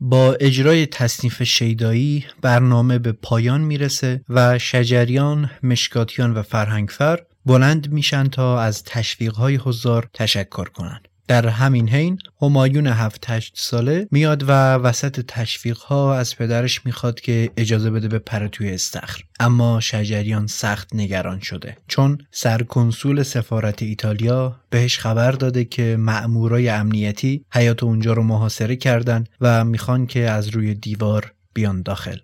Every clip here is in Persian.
با اجرای تصنیف شیدایی برنامه به پایان می‌رسه و شجریان، مشکاتیان و فرهنگفر بلند میشن تا از تشویقهای حضار تشکر کنند. در همین حین همایون هفت هشت ساله میاد و وسط تشویق ها از پدرش می‌خواد که اجازه بده به پره توی استخر. اما شجریان سخت نگران شده چون سرکنسول سفارت ایتالیا بهش خبر داده که مأمورای امنیتی حیات اونجا رو محاصره کردن و می‌خوان که از روی دیوار بیان داخل.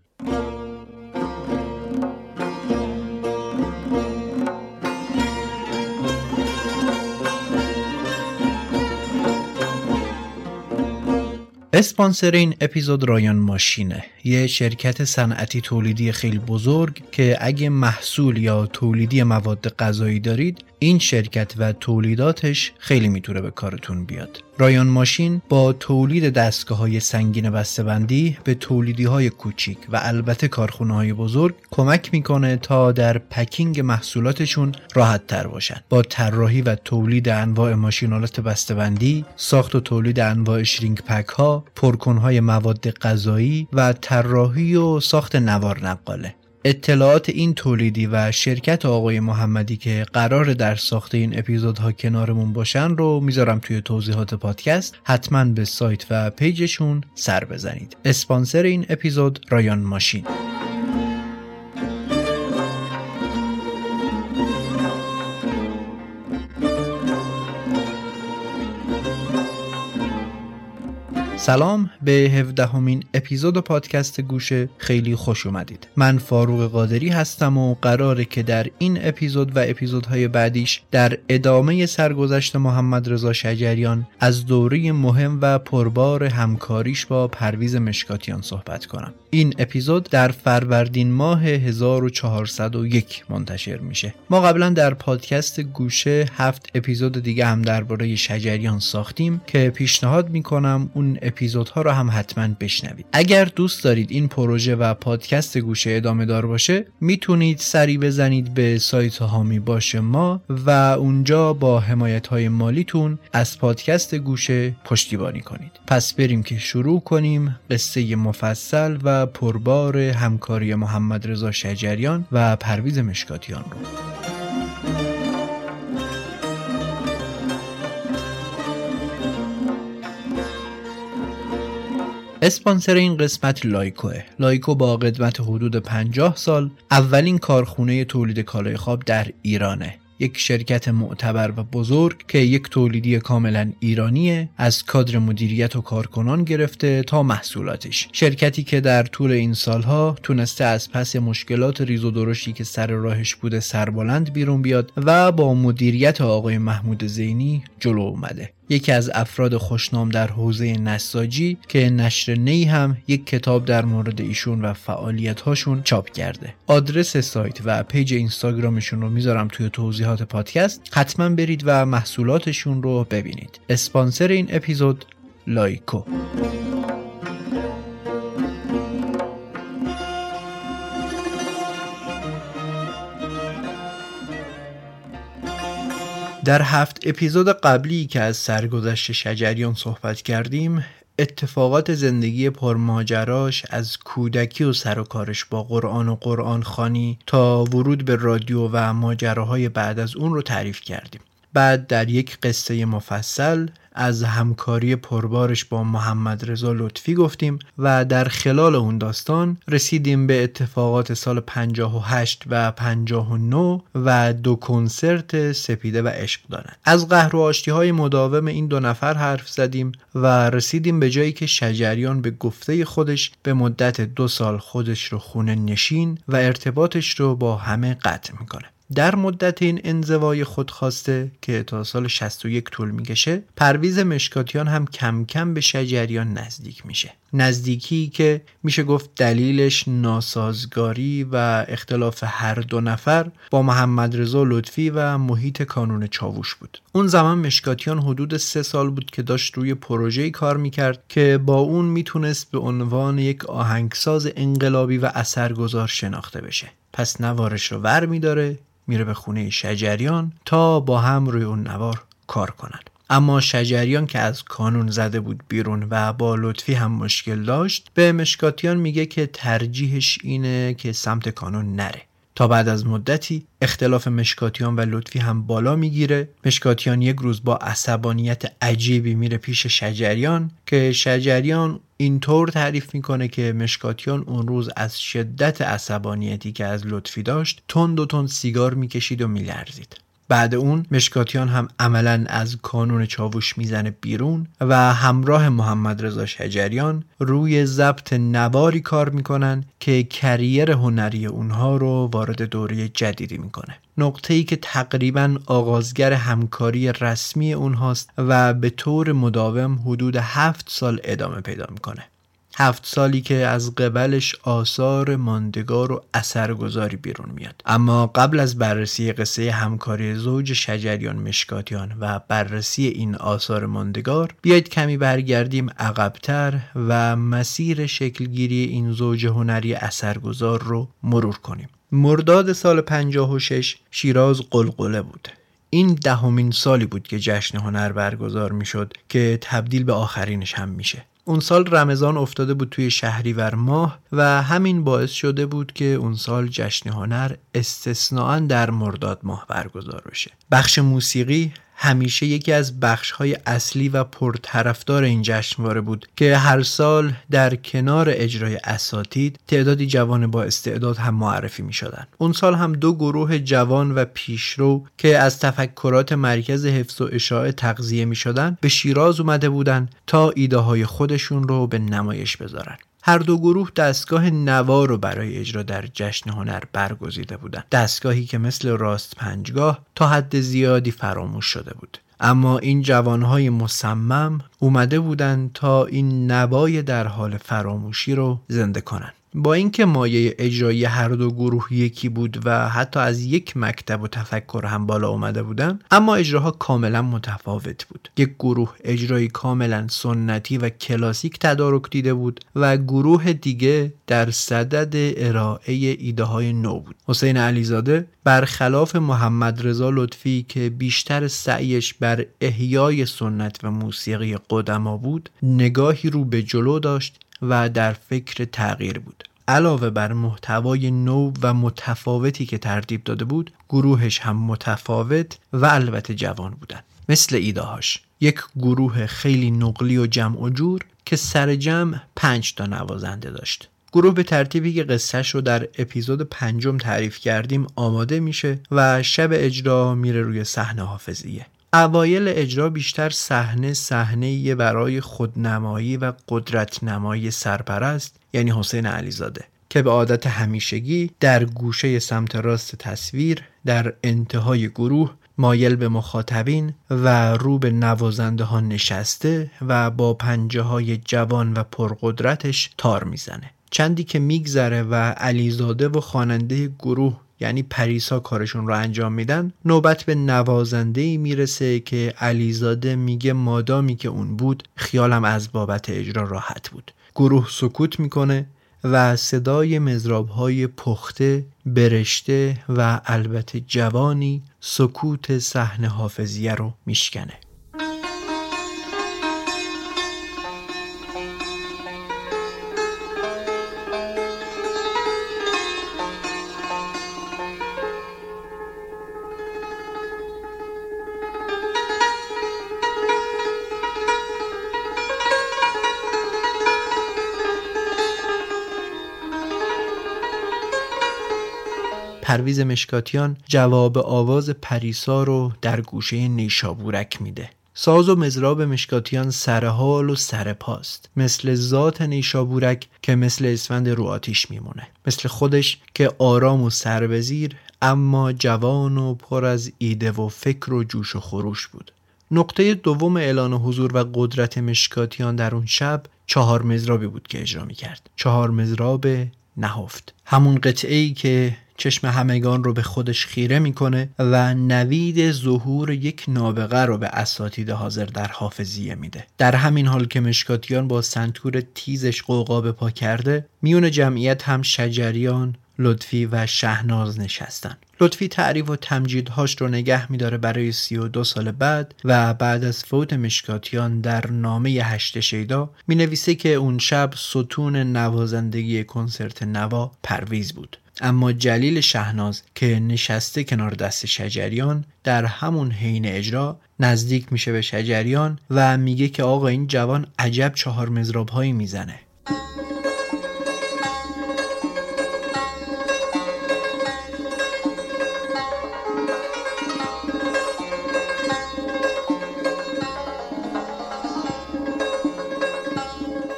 اسپانسر این اپیزود رایان ماشینه. یه شرکت صنعتی تولیدی خیلی بزرگ که اگه محصول یا تولیدی مواد غذایی دارید این شرکت و تولیداتش خیلی می‌تونه به کارتون بیاد. رایان ماشین با تولید دستگاه های سنگین بسته‌بندی به تولیدی های کوچیک و البته کارخونه های بزرگ کمک می‌کنه تا در پکینگ محصولاتشون راحت تر باشن. با طراحی و تولید انواع ماشینالات بسته‌بندی ساخت و تولید انواع شرینک پک ها پرکن های مواد غذایی و طراحی و ساخت نوار نقاله. اطلاعات این تولیدی و شرکت آقای محمدی که قرار در ساخت این اپیزودها کنارمون باشن رو می‌ذارم توی توضیحات پادکست. حتما به سایت و پیجشون سر بزنید. اسپانسر این اپیزود رایان ماشین. سلام به هفدهمین اپیزود پادکست گوشه خیلی خوش اومدید. من فاروق قادری هستم و قراره که در این اپیزود و اپیزودهای بعدیش در ادامه سرگذشت محمد رضا شجریان از دوره مهم و پربار همکاریش با پرویز مشکاتیان صحبت کنم. این اپیزود در فروردین ماه 1401 منتشر میشه. ما قبلا در پادکست گوشه هفت اپیزود دیگه هم درباره شجریان ساختیم که پیشنهاد می‌کنم اون اپیزودها رو هم حتما بشنوید. اگر دوست دارید این پروژه و پادکست گوشه ادامه دار باشه می‌تونید سری بزنید به سایت هامی باشه ما و اونجا با حمایت های مالیتون از پادکست گوشه پشتیبانی کنید. پس بریم که شروع کنیم قصه مفصل و پربار همکاری محمد رضا شجریان و پرویز مشکاتیان رو. اسپانسر این قسمت لایکوه. لایکو با قدمت حدود 50 سال اولین کارخونه تولید کالای خواب در ایرانه. یک شرکت معتبر و بزرگ که یک تولیدی کاملا ایرانیه از کادر مدیریت و کارکنان گرفته تا محصولاتش. شرکتی که در طول این سالها تونسته از پس مشکلات ریز و درشتی که سر راهش بوده سربلند بیرون بیاد و با مدیریت آقای محمود زینی جلو اومده. یکی از افراد خوشنام در حوزه نساجی که نشر نی هم یک کتاب در مورد ایشون و فعالیت هاشون چاپ کرده. آدرس سایت و پیج اینستاگرامشون رو می‌ذارم توی توضیحات پادکست. حتما برید و محصولاتشون رو ببینید. اسپانسر این اپیزود لایکو. در هفت اپیزود قبلی که از سرگذشت شجریان صحبت کردیم اتفاقات زندگی پرماجراش از کودکی و سر و کارش با قرآن و قرآن خانی تا ورود به رادیو و ماجراهای بعد از اون رو تعریف کردیم. بعد در یک قصه مفصل از همکاری پربارش با محمد رضا لطفی گفتیم و در خلال اون داستان رسیدیم به اتفاقات سال 58 و 59 و دو کنسرت سپیده و عشق دارن. از قهر و آشتی های مداوم این دو نفر حرف زدیم و رسیدیم به جایی که شجریان به گفته خودش به مدت دو سال خودش رو خونه نشین و ارتباطش رو با همه قطع می‌کنه. در مدت این انزوای خودخواسته که تا سال 61 طول می‌کشه پرویز مشکاتیان هم کم کم به شجریان نزدیک میشه. نزدیکی که میشه گفت دلیلش ناسازگاری و اختلاف هر دو نفر با محمد رضا لطفی و محیط کانون چاووش بود. اون زمان مشکاتیان حدود سه سال بود که داشت روی پروژه کار می‌کرد که با اون می‌تونست به عنوان یک آهنگساز انقلابی و اثرگذار شناخته بشه. پس نوارش رو ور میداره میره به خونه شجریان تا با هم روی اون نوار کار کنند اما شجریان که از کانون زده بود بیرون و با لطفی هم مشکل داشت به مشکاتیان میگه که ترجیحش اینه که سمت کانون نره. تا بعد از مدتی اختلاف مشکاتیان و لطفی هم بالا می‌گیره. مشکاتیان یک روز با عصبانیت عجیبی میره پیش شجریان که شجریان اینطور تعریف می‌کنه که مشکاتیان اون روز از شدت عصبانیتی که از لطفی داشت تند و تند سیگار می‌کشید و میلرزید. بعد اون مشکاتیان هم عملا از کانون چاووش می‌زنه بیرون و همراه محمد رضا شجریان روی ضبط نواری کار می‌کنن که کریر هنری اونها رو وارد دوره جدیدی می‌کنه. نقطه ای که تقریبا آغازگر همکاری رسمی اونهاست و به طور مداوم حدود هفت سال ادامه پیدا می‌کنه. هفت سالی که از قبلش آثار ماندگار و اثرگذاری بیرون میاد. اما قبل از بررسی قصه همکاری زوج شجریان مشکاتیان و بررسی این آثار ماندگار بیاید کمی برگردیم عقبتر و مسیر شکلگیری این زوج هنری اثرگذار رو مرور کنیم. مرداد سال 56 شیراز قلقله بود. این دهمین سالی بود که جشن هنر برگزار می‌شد که تبدیل به آخرینش هم میشه. اون سال رمضان افتاده بود توی شهریور ماه و همین باعث شده بود که اون سال جشن هنر استثناا در مرداد ماه برگزار بشه. بخش موسیقی همیشه یکی از بخشهای اصلی و پرطرفدار این جشنواره بود که هر سال در کنار اجرای اساتید تعدادی جوان با استعداد هم معرفی می شدن. اون سال هم دو گروه جوان و پیشرو که از تفکرات مرکز حفظ و اشاعه تغذیه می شدن به شیراز اومده بودن تا ایده های خودشون رو به نمایش بذارن. هر دو گروه دستگاه نوا رو برای اجرا در جشن هنر برگزیده بودند. دستگاهی که مثل راست پنجگاه تا حد زیادی فراموش شده بود. اما این جوانهای مصمم اومده بودند تا این نوای در حال فراموشی رو زنده کنند. با اینکه مایه اجرایی هر دو گروه یکی بود و حتی از یک مکتب و تفکر هم بالا اومده بودن اما اجراها کاملا متفاوت بود. یک گروه اجرایی کاملا سنتی و کلاسیک تدارک دیده بود و گروه دیگه در صدد ارائه ایده های نو بود. حسین علیزاده برخلاف محمد رضا لطفی که بیشتر سعیش بر احیای سنت و موسیقی قدما بود نگاهی رو به جلو داشت و در فکر تغییر بود. علاوه بر محتوای نو و متفاوتی که ترتیب داده بود گروهش هم متفاوت و البته جوان بودن مثل ایدهاش یک گروه خیلی نقلی و جمع و جور که سر جمع پنج تا نوازنده داشت. گروه به ترتیبی که قصهش رو در اپیزود پنجم تعریف کردیم آماده میشه و شب اجرا میره روی صحنه حافظیه. اوایل اجرا بیشتر صحنه صحنه برای خودنمایی و قدرت نمایی سرپرست یعنی حسین علیزاده که به عادت همیشگی در گوشه سمت راست تصویر در انتهای گروه مایل به مخاطبین و رو به نوازنده ها نشسته و با پنجه های جوان و پرقدرتش تار می‌زنه. چندی که میگذره و علیزاده و خواننده گروه یعنی پریسا کارشون رو انجام میدن نوبت به نوازنده ای می‌رسه که علیزاده میگه مادامی که اون بود خیالم از بابت اجرا راحت بود. گروه سکوت می‌کنه و صدای مزراب های پخته برشته و البته جوانی سکوت صحنه حافظیه رو میشکنه. پرویز مشکاتیان جواب آواز پریسا رو در گوشه نیشابورک میده. ساز و مزراب مشکاتیان سرحال و سرپاست مثل ذات نیشابورک که مثل اسفند رو آتیش میمونه. مثل خودش که آرام و سربزیر اما جوان و پر از ایده و فکر و جوش و خروش بود. نقطه دوم اعلان حضور و قدرت مشکاتیان در اون شب چهار مزرابی بود که اجرا می کرد چهار مزراب نهفت. همون قطعه ای که چشم همگان رو به خودش خیره می‌کنه و نوید ظهور یک نابغه رو به اساتید حاضر در حافظیه میده. در همین حال که مشکاتیان با سنتور تیزش قوقا پا کرده میون جمعیت هم شجریان لطفی و شهناز نشستن. لطفی تعریف و تمجیدهاش رو نگه میداره برای سی و دو سال بعد و بعد از فوت مشکاتیان در نامه هشت شیدا می نویسه که اون شب ستون نوازندگی کنسرت نوا پرویز بود. اما جلیل شهناز که نشسته کنار دست شجریان در همون حین اجرا نزدیک میشه به شجریان و میگه که آقا این جوان عجب چهار مزراب هایی می‌زنه.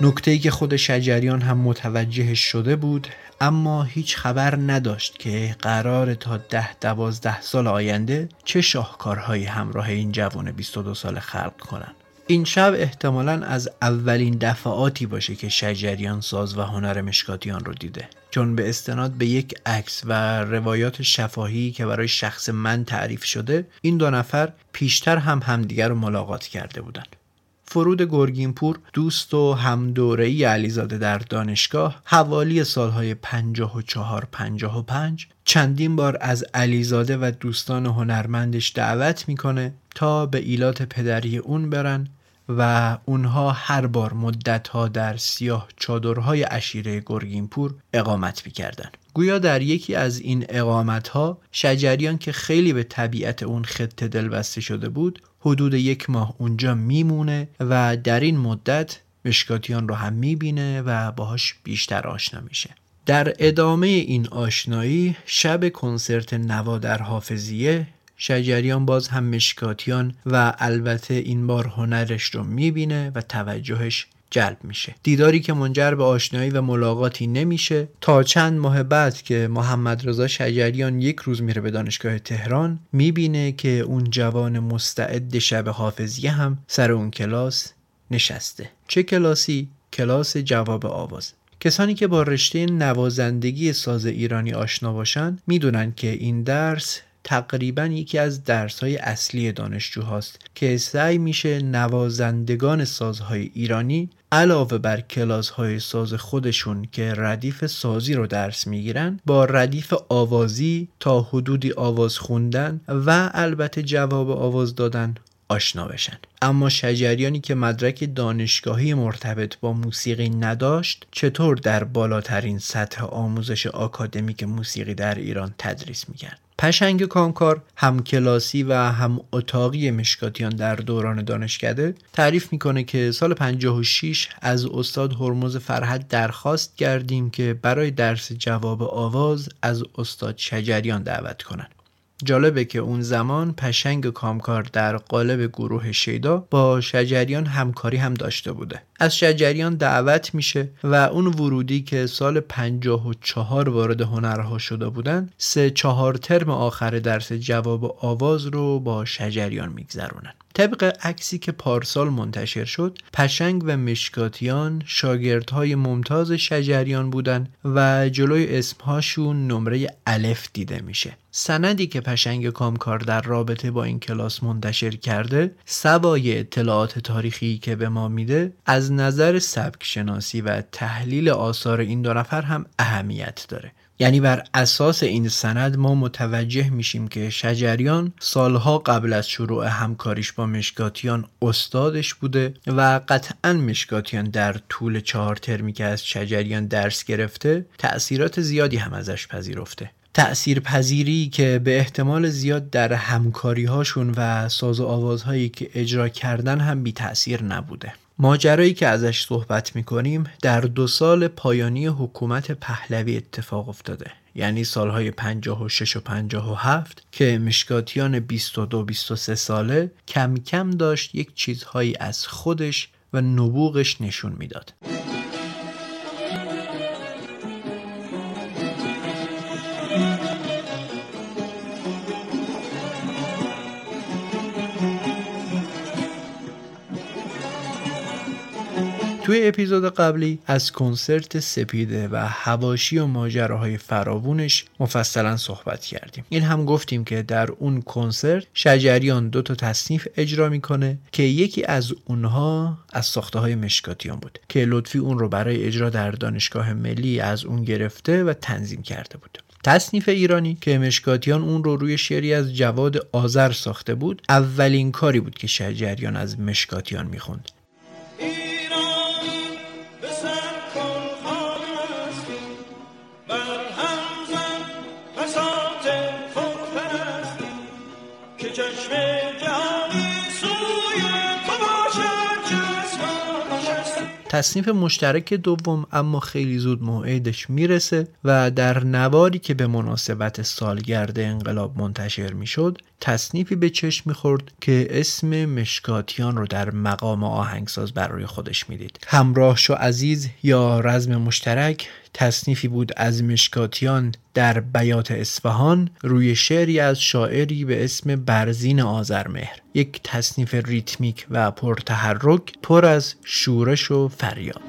نکته که خود شجریان هم متوجه شده بود اما هیچ خبر نداشت که قرار تا ده دوازده سال آینده چه شاهکارهایی همراه این جوان 22 سال خلق کنن این شب احتمالا از اولین دفعاتی باشه که شجریان ساز و هنر مشکاتیان رو دیده. چون به استناد به یک عکس و روایات شفاهی که برای شخص من تعریف شده این دو نفر پیشتر هم همدیگر رو ملاقات کرده بودند. فرود گرگینپور دوست و همدورهی علیزاده در دانشگاه حوالی سالهای 54 55 چندین بار از علیزاده و دوستان هنرمندش دعوت می‌کنه تا به ایلات پدری اون برن و اونها هر بار مدتها در سیاه چادرهای اشیره گرگینپور اقامت می‌کردن. گویا در یکی از این اقامت ها شجریان که خیلی به طبیعت اون خطه دل بسته شده بود حدود یک ماه اونجا میمونه و در این مدت مشکاتیان رو هم می‌بینه و باهاش بیشتر آشنا میشه. در ادامه این آشنایی شب کنسرت نوا در حافظیه شجریان باز هم مشکاتیان و البته این بار هنرش رو می‌بینه و توجهش جلب میشه. دیداری که منجر به آشنایی و ملاقاتی نمیشه. تا چند ماه بعد که محمد رضا شجریان یک روز میره به دانشگاه تهران می‌بینه که اون جوان مستعد شب حافظیه هم سر اون کلاس نشسته. چه کلاسی؟ کلاس جواب آواز. کسانی که با رشته نوازندگی ساز ایرانی آشنا باشند می‌دونن که این درس تقریبا یکی از درسهای اصلی دانشجوهاست که سعی میشه نوازندگان سازهای ایرانی علاوه بر کلاس های ساز خودشون که ردیف سازی رو درس می‌گیرن با ردیف آوازی تا حدودی آواز خوندن و البته جواب آواز دادن آشنا بشن. اما شجریانی که مدرک دانشگاهی مرتبط با موسیقی نداشت چطور در بالاترین سطح آموزش آکادمیک موسیقی در ایران تدریس می‌کرد؟ پشنگ کامکار هم کلاسی و هم اتاقی مشکاتیان در دوران دانشکده تعریف می‌کنه که سال 56 از استاد هرمز فرحت درخواست کردیم که برای درس جواب آواز از استاد شجریان دعوت کنند. جالبه که اون زمان پشنگ کامکار در قالب گروه شیدا با شجریان همکاری هم داشته بوده. از شجریان دعوت میشه و اون ورودی که سال 54 وارد هنرها شده بودن سه چهار ترم آخر درس جواب آواز رو با شجریان میگذرونن. طبق عکسی که پارسال منتشر شد پشنگ و مشکاتیان شاگردهای ممتاز شجریان بودن و جلوی اسمهاشون نمره الف دیده میشه. سندی که پشنگ کامکار در رابطه با این کلاس منتشر کرده سوای اطلاعات تاریخی که به ما میده از نظر سبک شناسی و تحلیل آثار این دو نفر هم اهمیت داره. یعنی بر اساس این سند ما متوجه میشیم که شجریان سالها قبل از شروع همکاریش با مشکاتیان استادش بوده و قطعا مشکاتیان در طول چهار ترمی که از شجریان درس گرفته تأثیرات زیادی هم ازش پذیرفته. تأثیر پذیری که به احتمال زیاد در همکاری هاشون و ساز و آوازهایی که اجرا کردن هم بی تأثیر نبوده. ماجرایی که ازش صحبت می‌کنیم در دو سال پایانی حکومت پهلوی اتفاق افتاده یعنی سالهای 56 و 57 که مشکاتیان 22 23 ساله کم کم داشت یک چیزهایی از خودش و نبوغش نشون می‌داد. توی اپیزود قبلی از کنسرت سپیده و هواشی و ماجراهای فراوونش مفصلا صحبت کردیم. این هم گفتیم که در اون کنسرت شجریان دو تا تصنیف اجرا می‌کنه که یکی از اونها از ساخته های مشکاتیان بود که لطفی اون رو برای اجرا در دانشگاه ملی از اون گرفته و تنظیم کرده بود. تصنیف ایرانی که مشکاتیان اون رو روی شعری از جواد آذر ساخته بود اولین کاری بود که شجریان از مشکاتیان می‌خوند. تصنیف مشترک دوم اما خیلی زود موعدش می‌رسه و در نواری که به مناسبت سالگرد انقلاب منتشر می‌شد تصنیفی به چشم می‌خورد که اسم مشکاتیان رو در مقام آهنگساز برای خودش می‌دید. همراه شو عزیز یا رزم مشترک تصنیفی بود از مشکاتیان در بیات اصفهان روی شعری از شاعری به اسم برزین آذرمهر. یک تصنیف ریتمیک و پرتحرک پر از شورش و فریاد.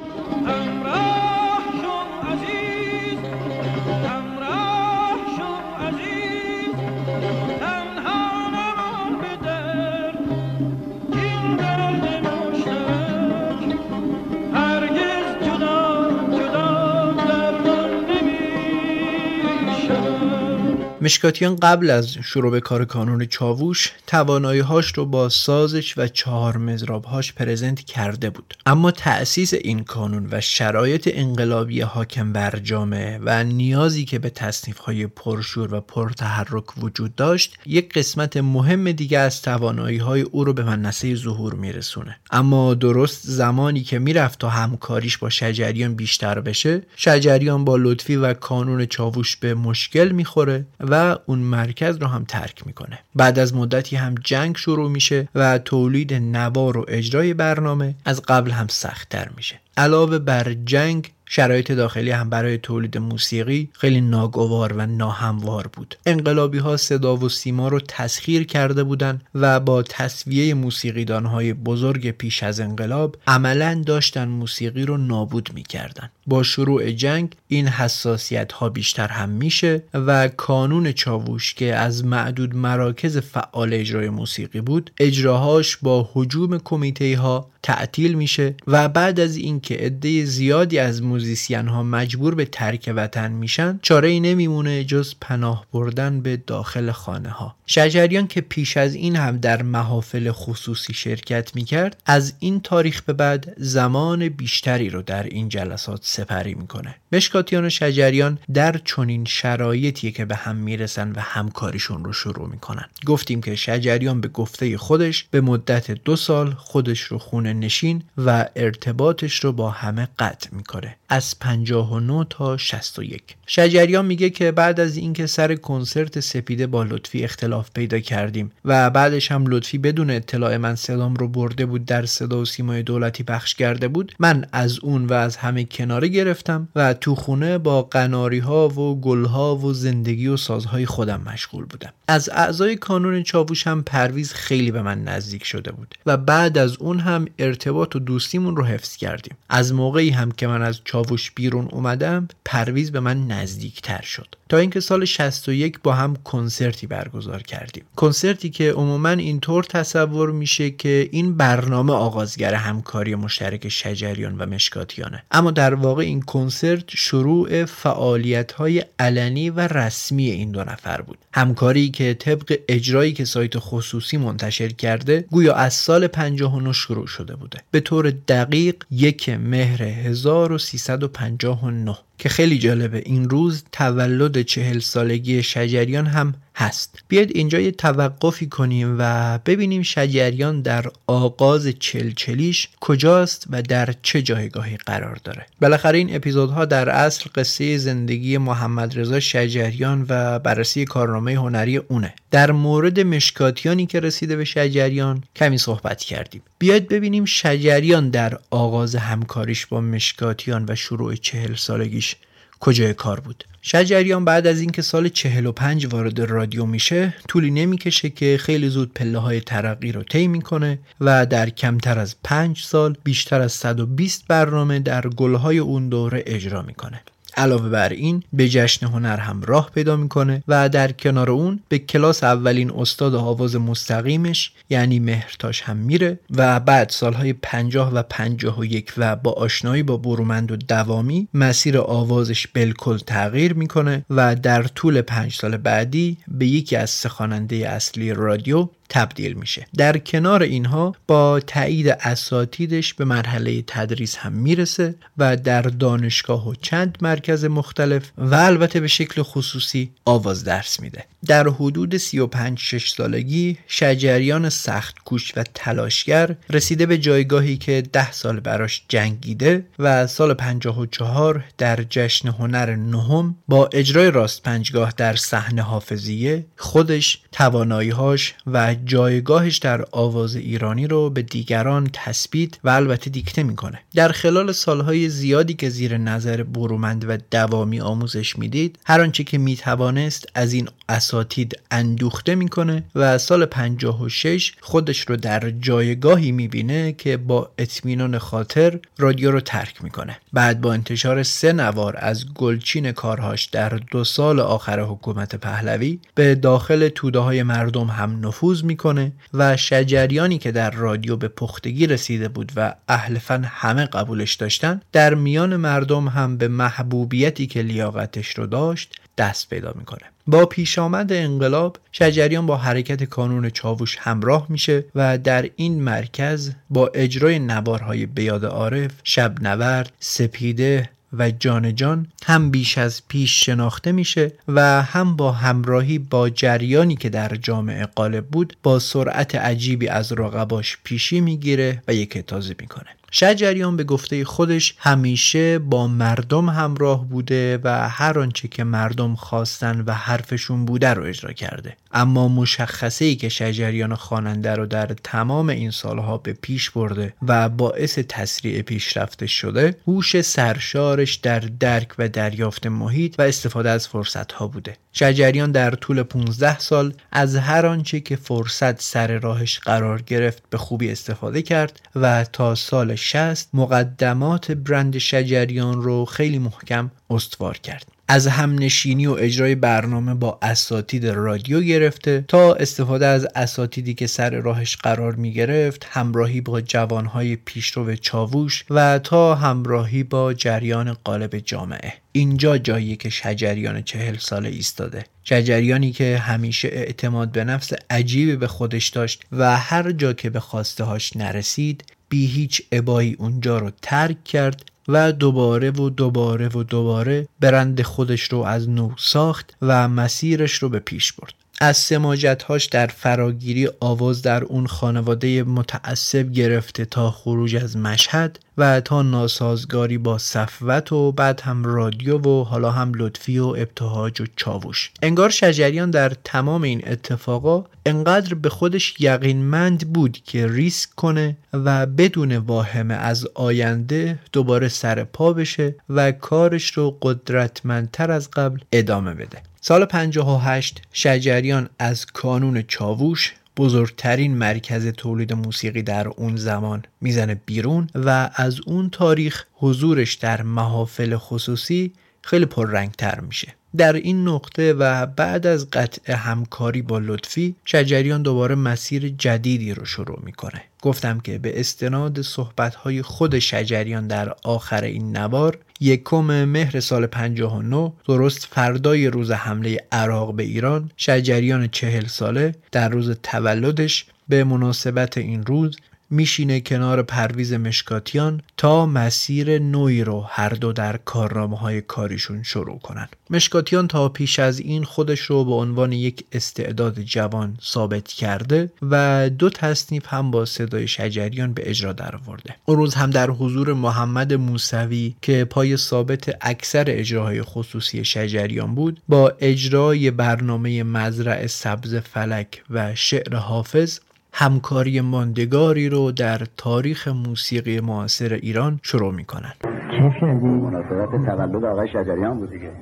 مشکاتیان قبل از شروع به کار کانون چاووش توانایی هاش رو با سازش و چهار مزرابهاش پرزنت کرده بود. اما تأسیس این کانون و شرایط انقلابی حاکم بر جامعه و نیازی که به تصنیف های پرشور و پرتحرک وجود داشت یک قسمت مهم دیگه از توانایی های او رو به منصه ظهور میرسونه. اما درست زمانی که می‌رفت تا همکاریش با شجریان بیشتر بشه شجریان با لطفی و کانون چاووش به مشکل می‌خوره و اون مرکز رو هم ترک می‌کنه. بعد از مدتی هم جنگ شروع میشه و تولید نوار و اجرای برنامه از قبل هم سختتر میشه. علاوه بر جنگ شرایط داخلی هم برای تولید موسیقی خیلی ناگوار و ناهموار بود. انقلابی ها صدا و سیما رو تسخیر کرده بودند و با تصویه موسیقیدان های بزرگ پیش از انقلاب عملا داشتن موسیقی رو نابود می‌کردن. با شروع جنگ این حساسیت ها بیشتر هم میشه و کانون چاووش که از معدود مراکز فعال اجرای موسیقی بود اجراهاش با حجوم کمیته ها تعطیل میشه و بعد از اینکه عده زیادی از موزیسین ها مجبور به ترک وطن میشن چاره ای نمیمونه جز پناه بردن به داخل خانه ها شجریان که پیش از این هم در محافل خصوصی شرکت می‌کرد از این تاریخ به بعد زمان بیشتری رو در این جلسات سپری می‌کنه مشکاتیان و شجریان در چنین شرایطی که به هم می‌رسن و همکاریشون رو شروع می‌کنن. گفتیم که شجریان به گفته خودش به مدت دو سال خودش رو خونه نشین و ارتباطش رو با همه قطع می‌کنه. از 59 تا 61 شجریان میگه که بعد از اینکه سر کنسرت سپیده با لطفی اختلاف پیدا کردیم و بعدش هم لطفی بدون اطلاع من صدام رو برده بود در صدا و سیمای دولتی پخش کرده بود من از اون و از همه کناره گرفتم و تو خونه با قناری ها و گل ها و زندگی و سازهای خودم مشغول بودم. از اعضای کانون چاووش هم پرویز خیلی به من نزدیک شده بود و بعد از اون هم ارتباط و دوستیمون رو حفظ کردیم. از موقعی هم که من از چاووش بیرون اومدم پرویز به من نزدیک تر شد. تا اینکه سال 61 با هم کنسرتی برگزار کردیم. کنسرتی که عموما اینطور تصور میشه که این برنامه آغازگر همکاری مشترک شجریان و مشکاتیانه. اما در واقع این کنسرت شروع فعالیت های علنی و رسمی این دو نفر بود. همکاری که طبق اجرایی که سایت خصوصی منتشر کرده گویا از سال 59 شروع شده بوده. به طور دقیق یک مهر 1359 که خیلی جالبه. این روز تولد چهل سالگی شجریان هم هست. بیاید اینجا یه توقفی کنیم و ببینیم شجریان در آغاز چلچلیش کجاست و در چه جایگاهی قرار داره. بالاخره این اپیزودها در اصل قصه زندگی محمد رضا شجریان و بررسی کارنامه هنری اونه. در مورد مشکاتیانی که رسیده به شجریان کمی صحبت کردیم. بیاید ببینیم شجریان در آغاز همکاریش با مشکاتیان و شروع چهل سالگیش کجای کار بود؟ شجریان بعد از اینکه سال 45 وارد رادیو میشه طولی نمی‌کشه که خیلی زود پله های ترقی رو طی می‌کنه و در کمتر از 5 سال بیشتر از 120 برنامه در گلهای اون دوره اجرا می‌کنه. علاوه بر این به جشن هنر هم راه پیدا می‌کنه و در کنار اون به کلاس اولین استاد آواز مستقیمش یعنی مهرتاش هم میره و بعد سالهای 50 و 51 و با آشنایی با برومند و دوامی مسیر آوازش بالکل تغییر می‌کنه و در طول پنج سال بعدی به یکی از سخاننده اصلی رادیو تبدیل میشه. در کنار اینها با تایید اساتیدش به مرحله تدریس هم می‌رسه و در دانشگاه و چند مرکز مختلف و البته به شکل خصوصی آواز درس میده. در حدود 35 6 سالگی شجریان سخت کوش و تلاشگر رسیده به جایگاهی که 10 سال براش جنگیده و سال 54 در جشن هنر نهم با اجرای راست پنجگاه در صحنه حافظیه خودش تواناییهاش و جایگاهش در آواز ایرانی رو به دیگران تثبیت و البته دیکته می‌کنه. در خلال سالهای زیادی که زیر نظر برومند و دوامی آموزش می‌دید هر آنچه که می‌توانست از این اساتید اندوخته می‌کنه و سال 56 خودش رو در جایگاهی می‌بینه که با اطمینان خاطر رادیو رو ترک می‌کنه. بعد با انتشار سه نوار از گلچین کارهاش در دو سال آخر حکومت پهلوی به داخل توده های مردم هم نفوذ می‌کنه و شجریانی که در رادیو به پختگی رسیده بود و اهل فن همه قبولش داشتن در میان مردم هم به محبوبیتی که لیاقتش رو داشت دست پیدا می‌کنه. با پیش آمد انقلاب شجریان با حرکت کانون چاووش همراه میشه و در این مرکز با اجرای نوارهای بیاد عارف شب نورد سپیده و جان جان هم بیش از پیش شناخته میشه و هم با همراهی با جریانی که در جامعه غالب بود با سرعت عجیبی از رقباش پیشی می‌گیره و یک تازه می‌کنه. شجریان به گفته خودش همیشه با مردم همراه بوده و هر آنچه که مردم خواستن و حرفشون بوده رو اجرا کرده. اما مشخصه ای که شجریان خواننده رو در تمام این سالها به پیش برده و باعث تسریع پیشرفته شده هوش سرشارش در درک و دریافت محیط و استفاده از فرصت ها بوده. شجریان در طول 15 سال از هر آنچه که فرصت سر راهش قرار گرفت به خوبی استفاده کرد و تا سال 60 مقدمات برند شجریان رو خیلی محکم استوار کرد. از همنشینی و اجرای برنامه با اساتید رادیو گرفته تا استفاده از اساتیدی که سر راهش قرار می گرفت همراهی با جوانهای پیشرو چاووش و تا همراهی با جریان قالب جامعه. اینجا جایی که شجریان چهل ساله ایستاده. شجریانی که همیشه اعتماد به نفس عجیبی به خودش داشت و هر جا که به خواسته هاش نرسید بی هیچ عبایی اونجا رو ترک کرد و دوباره و دوباره و دوباره برند خودش رو از نو ساخت و مسیرش رو به پیش برد. از سماجتهاش در فراگیری آواز در اون خانواده متعصب گرفته تا خروج از مشهد و تا ناسازگاری با صفوت و بعد هم رادیو و حالا هم لطفی و ابتهاج و چاوش. انگار شجریان در تمام این اتفاقا انقدر به خودش یقینمند بود که ریسک کنه و بدون واهمه از آینده دوباره سر پا بشه و کارش رو قدرتمندتر از قبل ادامه بده. سال 58 شجریان از کانون چاووش بزرگترین مرکز تولید موسیقی در اون زمان می‌زنه بیرون و از اون تاریخ حضورش در محافل خصوصی خیلی پررنگتر میشه. در این نقطه و بعد از قطع همکاری با لطفی شجریان دوباره مسیر جدیدی رو شروع می‌کنه. گفتم که به استناد صحبتهای خود شجریان در آخر این نوار یکم مهر سال 59 درست فردای روز حمله عراق به ایران شجریان چهل ساله در روز تولدش به مناسبت این روز میشینه کنار پرویز مشکاتیان تا مسیر نوعی رو هر دو در کارنامه های کاریشون شروع کنن. مشکاتیان تا پیش از این خودش رو به عنوان یک استعداد جوان ثابت کرده و دو تصنیف هم با صدای شجریان به اجرا در آورده اون روز هم در حضور محمد موسوی که پای ثابت اکثر اجراهای خصوصی شجریان بود با اجرای برنامه مزرع سبز فلک و شعر حافظ همکاری ماندگاری رو در تاریخ موسیقی معاصر ایران شروع می‌کنن. چه کردی؟ مناسبت تولد آقای شجریان بود دیگه.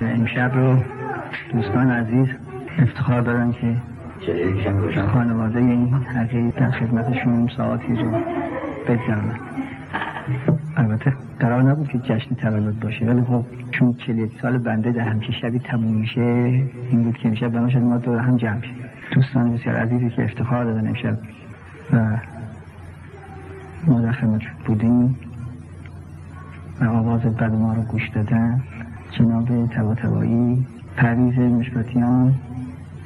امشب رو دوستان عزیز افتخار دارن که خانواده این حقیق در خدمتشون ساعتی رو بگذرونم البته قرار نبود که جشن تولد باشه ولی خب چون 41 سال بنده در همچه شبی تموم میشه این بود که میشه بنا شد ما دور هم جمع شد دوستان بسیار عزیزی که افتخار دادن امشب و ما در خدمت بودیم و آواز بد ما رو گوش دادن. جناب تبا تبایی پرویز مشکاتیان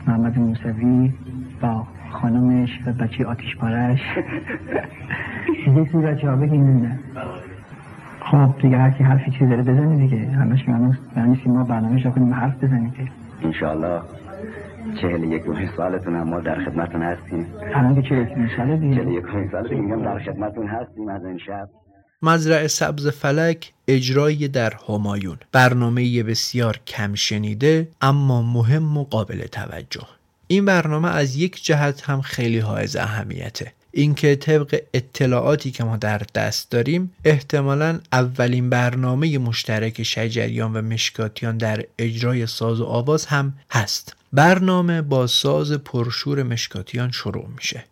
محمد موسوی با خانمش و بچه آتیش پارش. دیگه بچه ها بگیم خب دیگه هر کی حرفی چیزی داره بزنی دیگه. همش معنی یعنی ما برنامه شو کنیم حرف بزنیم دیگه انشاءالله چهل یک سالتون هم ما در خدمتون هستیم. الان که چهل یک ساله دیگه. چهل یک سال دیگه در خدمتون هستیم از این شب. مزرع سبز فلک اجرای در همایون. برنامه بسیار کم شنیده اما مهم و قابل توجه. این برنامه از یک جهت هم خیلی حائز اهمیته. اینکه طبق اطلاعاتی که ما در دست داریم احتمالا اولین برنامه مشترک شجریان و مشکاتیان در اجرای ساز و آواز هم هست. برنامه با ساز پرشور مشکاتیان شروع میشه.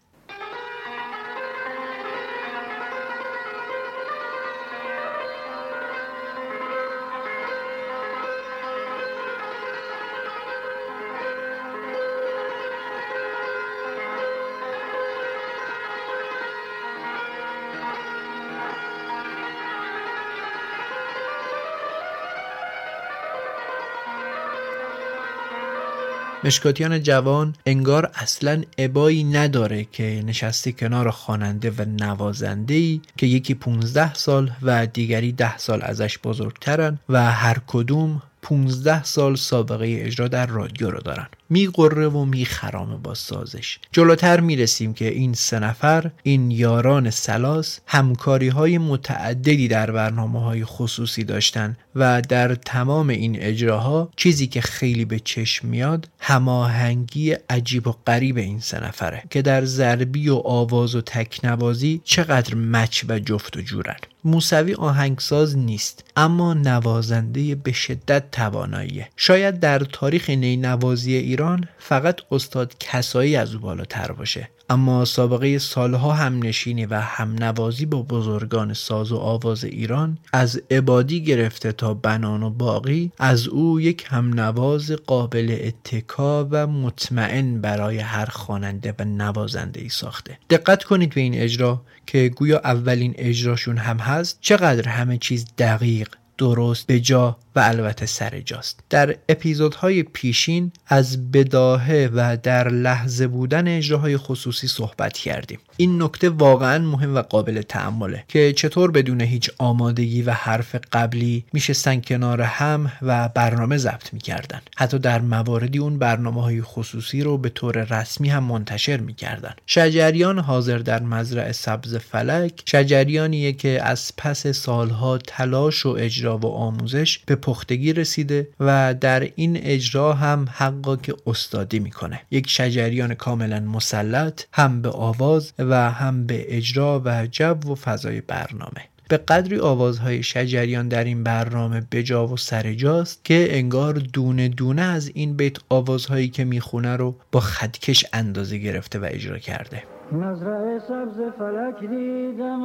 مشکاتیان جوان انگار اصلا عبایی نداره که نشسته کنار خواننده و نوازنده ای که یکی 15 سال و دیگری 10 سال ازش بزرگترن و هر کدوم 15 سال سابقه اجرا در رادیو رو دارن. میقره و میخرامه با سازش. جلوتر می‌رسیم که این سه نفر این یاران سلاس همکاری های متعددی در برنامه های خصوصی داشتن و در تمام این اجراها چیزی که خیلی به چشم میاد هماهنگی عجیب و غریب این سه نفره که در ضربی و آواز و تکنوازی چقدر مچ و جفت و جورن. موسوی آهنگساز نیست اما نوازنده به شدت تواناییه. شاید در تاریخ نینوازی ایران فقط استاد کسایی از او بالاتر باشه. اما سابقه سالها هم نشینی و هم نوازی با بزرگان ساز و آواز ایران از عبادی گرفته تا بنان و باقی از او یک هم نواز قابل اتکا و مطمئن برای هر خواننده و نوازنده ای ساخته. دقت کنید به این اجرا که گویا اولین اجراشون هم هست. چقدر همه چیز دقیق درست به جا و البته سر جاست. در اپیزودهای پیشین از بداهه و در لحظه بودن اجراهای خصوصی صحبت کردیم. این نکته واقعا مهم و قابل تعمله که چطور بدون هیچ آمادگی و حرف قبلی میشستن کنار هم و برنامه ضبط می‌کردن. حتی در مواردی اون برنامه های خصوصی رو به طور رسمی هم منتشر می‌کردن. شجریان حاضر در مزرع سبز فلک شجریانیه که از پس سالها تلاش و اجرا و آموزش به پختگی رسیده و در این اجرا هم حقا که استادی می‌کنه. یک شجریان کاملا مسلط هم به آواز و هم به اجرا و جو و فضای برنامه. به قدری آوازهای شجریان در این برنامه بجا و سرجاست که انگار دونه دونه از این بیت آوازهایی که می‌خونه رو با خدکش اندازه گرفته و اجرا کرده. مزرعه سبز فلک دیدم.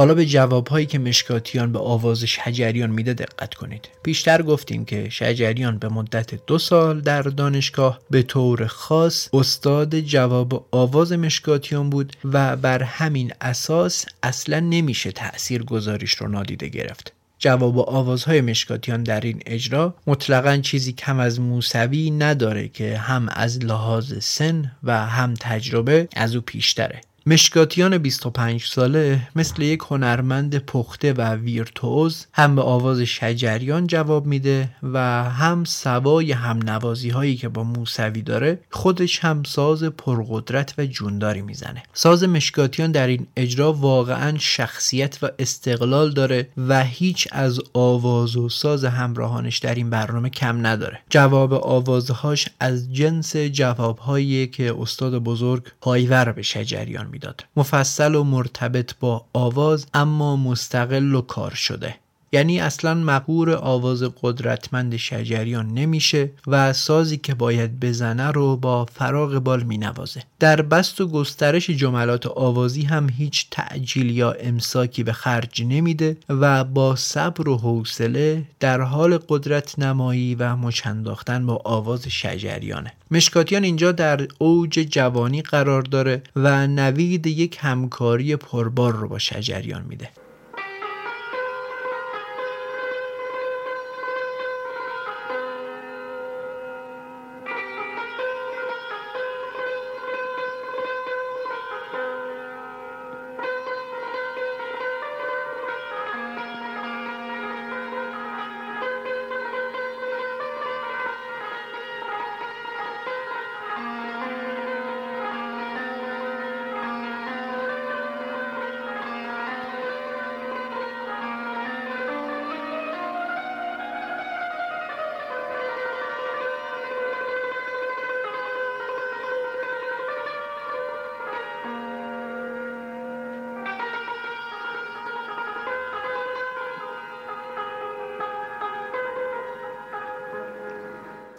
حالا به جوابهایی که مشکاتیان به آواز شجریان میده دقت کنید. پیشتر گفتیم که شجریان به مدت دو سال در دانشگاه به طور خاص استاد جواب آواز مشکاتیان بود و بر همین اساس اصلا نمیشه تأثیر گذاریش رو نادیده گرفت. جواب و آوازهای مشکاتیان در این اجرا مطلقا چیزی کم از موسوی نداره که هم از لحاظ سن و هم تجربه از او پیشتره. مشکاتیان 25 ساله مثل یک هنرمند پخته و ویرتوز هم به آواز شجریان جواب میده و هم سوای هم نوازی هایی که با موسوی داره خودش هم ساز پرقدرت و جونداری می‌زنه. ساز مشکاتیان در این اجرا واقعا شخصیت و استقلال داره و هیچ از آواز و ساز همراهانش در این برنامه کم نداره. جواب آوازهاش از جنس جوابهایی که استاد بزرگ پایور به شجریان می‌داد. مفصل و مرتبط با آواز اما مستقل و کار شده. یعنی اصلا مقور آواز قدرتمند شجریان نمیشه و سازی که باید بزنه رو با فراغ بال مینوازه. در بست و گسترش جملات آوازی هم هیچ تعجیل یا امساکی به خرج نمیده و با صبر و حوصله در حال قدرت نمایی و مچنداختن با آواز شجریانه. مشکاتیان اینجا در اوج جوانی قرار داره و نوید یک همکاری پربار رو با شجریان میده.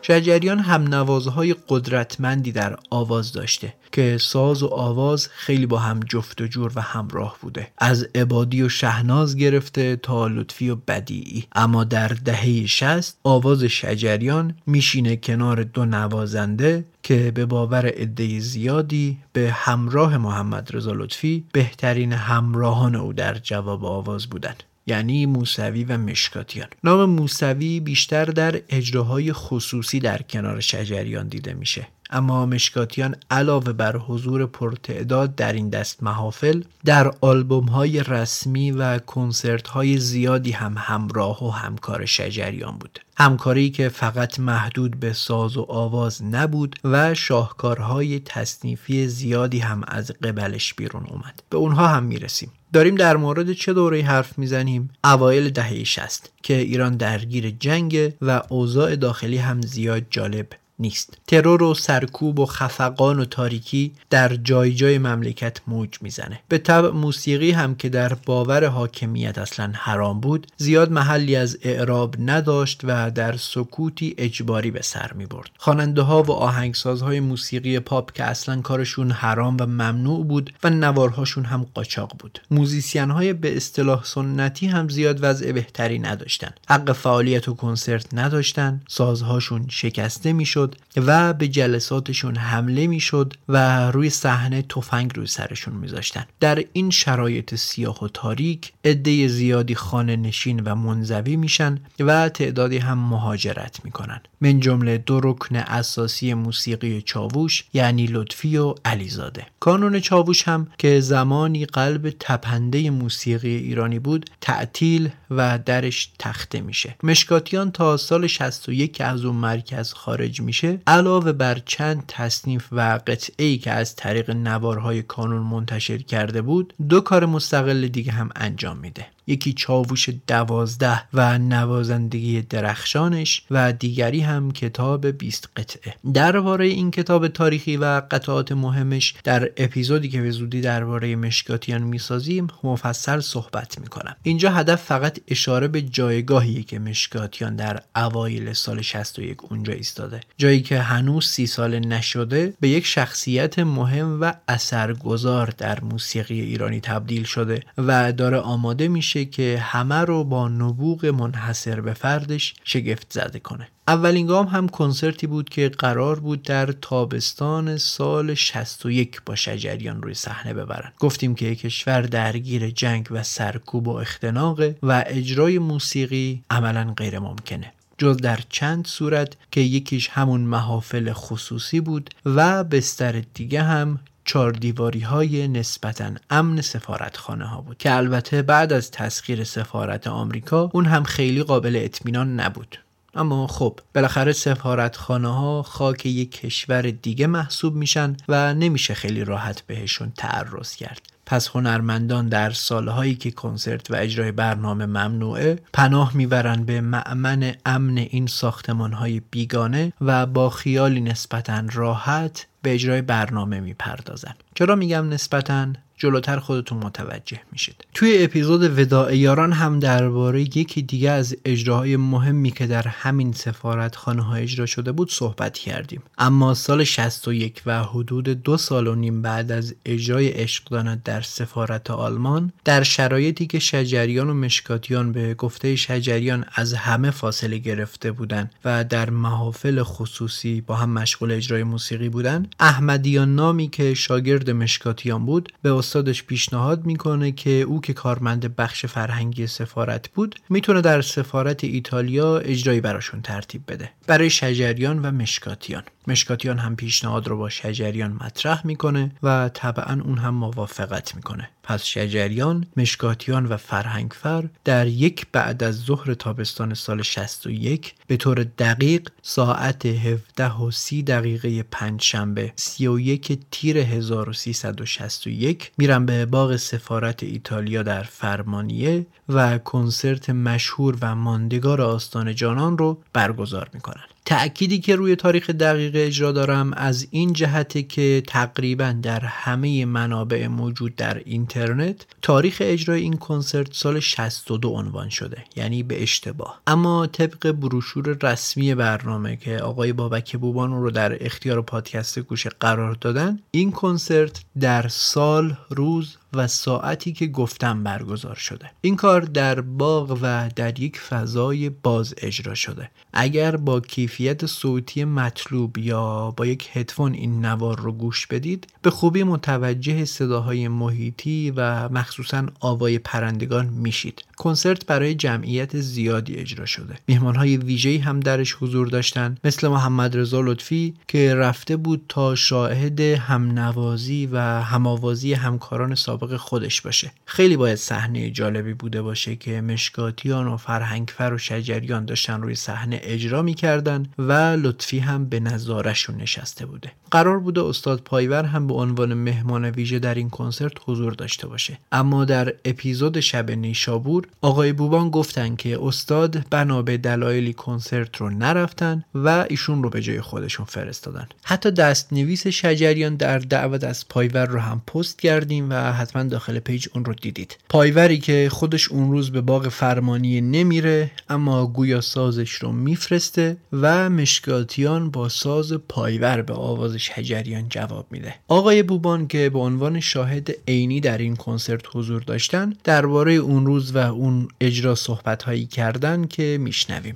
شجریان هم نوازهای قدرتمندی در آواز داشته که ساز و آواز خیلی با هم جفت و جور و همراه بوده. از عبادی و شهناز گرفته تا لطفی و بدیعی. اما در دهه شست آواز شجریان میشینه کنار دو نوازنده که به باور عده زیادی به همراه محمد رضا لطفی بهترین همراهان او در جواب آواز بودند یعنی موسوی و مشکاتیان. نام موسوی بیشتر در اجراهای خصوصی در کنار شجریان دیده میشه. اما مشکاتیان علاوه بر حضور پرتعداد در این دست محافل در آلبوم های رسمی و کنسرت های زیادی هم همراه و همکار شجریان بود. همکاری که فقط محدود به ساز و آواز نبود و شاهکارهای تصنیفی زیادی هم از قبلش بیرون اومد. به اونها هم می‌رسیم. داریم در مورد چه دوره حرف می‌زنیم؟ اوایل دهه 60 که ایران درگیر جنگ و اوضاع داخلی هم زیاد جالب نیست. ترور و سرکوب و خفقان و تاریکی در جای جای مملکت موج می‌زنه. به طبع موسیقی هم که در باور حاکمیت اصلا حرام بود زیاد محلی از اعراب نداشت و در سکوتی اجباری به سر می برد خواننده ها و آهنگسازهای موسیقی پاپ که اصلا کارشون حرام و ممنوع بود و نوارهاشون هم قاچاق بود. موزیسین های به اصطلاح سنتی هم زیاد وضع بهتری نداشتن. حق فعالیت و کنسرت نداشتن. سازهاشون شکسته می‌شد. و به جلساتشون حمله می‌شد و روی صحنه تفنگ روی سرشون میذاشتن. در این شرایط سیاه و تاریک عده زیادی خانه نشین و منزوی میشن و تعدادی هم مهاجرت می‌کنن. من جمله دو رکن اساسی موسیقی چاووش یعنی لطفی و علیزاده. کانون چاووش هم که زمانی قلب تپنده موسیقی ایرانی بود تعطیل و درش تخته میشه. مشکاتیان تا سال 61 از اون مرکز خارج میشه. علاوه بر چند تصنیف و قطعه ای که از طریق نوارهای کانون منتشر کرده بود دو کار مستقل دیگه هم انجام میده. یکی چاووش دوازده و نوازندگی درخشانش و دیگری هم کتاب 20 قطعه. درباره این کتاب تاریخی و قطعات مهمش در اپیزودی که به زودی درباره مشکاتیان می‌سازیم مفصل صحبت می‌کنم. اینجا هدف فقط اشاره به جایگاهی که مشکاتیان در اوایل سال 61 اونجا ایستاده. جایی که هنوز سی سال نشده به یک شخصیت مهم و اثرگذار در موسیقی ایرانی تبدیل شده و داره آماده میشه که همه رو با نبوغ منحصر به فردش شگفت زده کنه. اولین گام هم کنسرتی بود که قرار بود در تابستان سال 61 با شجریان روی صحنه ببرن. گفتیم که کشور درگیر جنگ و سرکوب و اختناقه و اجرای موسیقی عملا غیر ممکنه. جز در چند صورت که یکیش همون محافل خصوصی بود و بستر دیگه هم چهار دیواری های نسبتا امن سفارتخانه ها بود که البته بعد از تسخیر سفارت آمریکا اون هم خیلی قابل اطمینان نبود. اما خب بالاخره سفارتخانه ها خاک یک کشور دیگه محسوب میشن و نمیشه خیلی راحت بهشون تعرض کرد. پس هنرمندان در سالهایی که کنسرت و اجرای برنامه ممنوعه پناه می‌برن به معمن امن این ساختمان های بیگانه و با خیالی نسبتا راحت به اجرای برنامه می‌پردازن. چرا میگم نسبتا؟ جلوتر خودتون متوجه میشید. توی اپیزود وداع یاران هم درباره یکی دیگه از اجراهای مهمی که در همین سفارت خانه ها اجرا شده بود صحبت کردیم. اما سال 61 و حدود دو سال و نیم بعد از اجرای عشق در سفارت آلمان در شرایطی که شجریان و مشکاتیان به گفته شجریان از همه فاصله گرفته بودند و در محافل خصوصی با هم مشغول اجرای موسیقی بودند احمدیان نامی که شاگرد مشکاتیان بود به استادش پیشنهاد می‌کنه که او که کارمند بخش فرهنگی سفارت بود می‌تونه در سفارت ایتالیا اجرایی براشون ترتیب بده. برای شجریان و مشکاتیان. مشکاتیان هم پیشنهاد رو با شجریان مطرح می‌کنه و طبعا اون هم موافقت می‌کنه. پس شجریان، مشکاتیان و فرهنگفر در یک بعد از ظهر تابستان سال 61 به طور دقیق ساعت 17 و 30 دقیقه پنج شنبه 31 تیر 1361 میرن به باغ سفارت ایتالیا در فرمانیه و کنسرت مشهور و ماندگار آستان جانان رو برگزار می‌کنن. تأکیدی که روی تاریخ دقیق اجرا دارم از این جهته که تقریبا در همه منابع موجود در اینترنت تاریخ اجرای این کنسرت سال 62 عنوان شده یعنی به اشتباه. اما طبق بروشور رسمی برنامه که آقای بابک بوبان رو در اختیار پادکست گوشه قرار دادن این کنسرت در سال روز و ساعتی که گفتم برگزار شده. این کار در باغ و در یک فضای باز اجرا شده. اگر با کیفیت صوتی مطلوب یا با یک هدفون این نوار رو گوش بدید به خوبی متوجه صداهای محیطی و مخصوصا آوای پرندگان میشید. کنسرت برای جمعیت زیادی اجرا شده. های ویژه‌ای هم درش حضور داشتند مثل محمد رضا لطفی که رفته بود تا شاهد همنوازی و هماوازی همکاران سابق خودش باشه. خیلی باید صحنه جالبی بوده باشه که مشکاتیان و فرهنگفر و شجریان داشتن روی صحنه اجرا می‌کردن و لطفی هم به نظارشون نشسته بوده. قرار بوده استاد پایور هم به عنوان مهمان ویژه در این کنسرت حضور داشته باشه. اما در اپیزود شب نیشابور آقای بوبان گفتن که استاد بنا به دلایلی کنسرت رو نرفتن و ایشون رو به جای خودشون فرستادن. حتی دست نویس شجریان در دعوت از پایور رو هم پست کردیم و حتما داخل پیج اون رو دیدید. پایوری که خودش اون روز به باغ فرمانیه نمیره اما گویا سازش رو میفرسته و مشکاتیان با ساز پایور به آواز شجریان جواب میده. آقای بوبان که به عنوان شاهد عینی در این کنسرت حضور داشتن درباره اون روز و اون اجرا صحبت هایی کردن که میشنویم.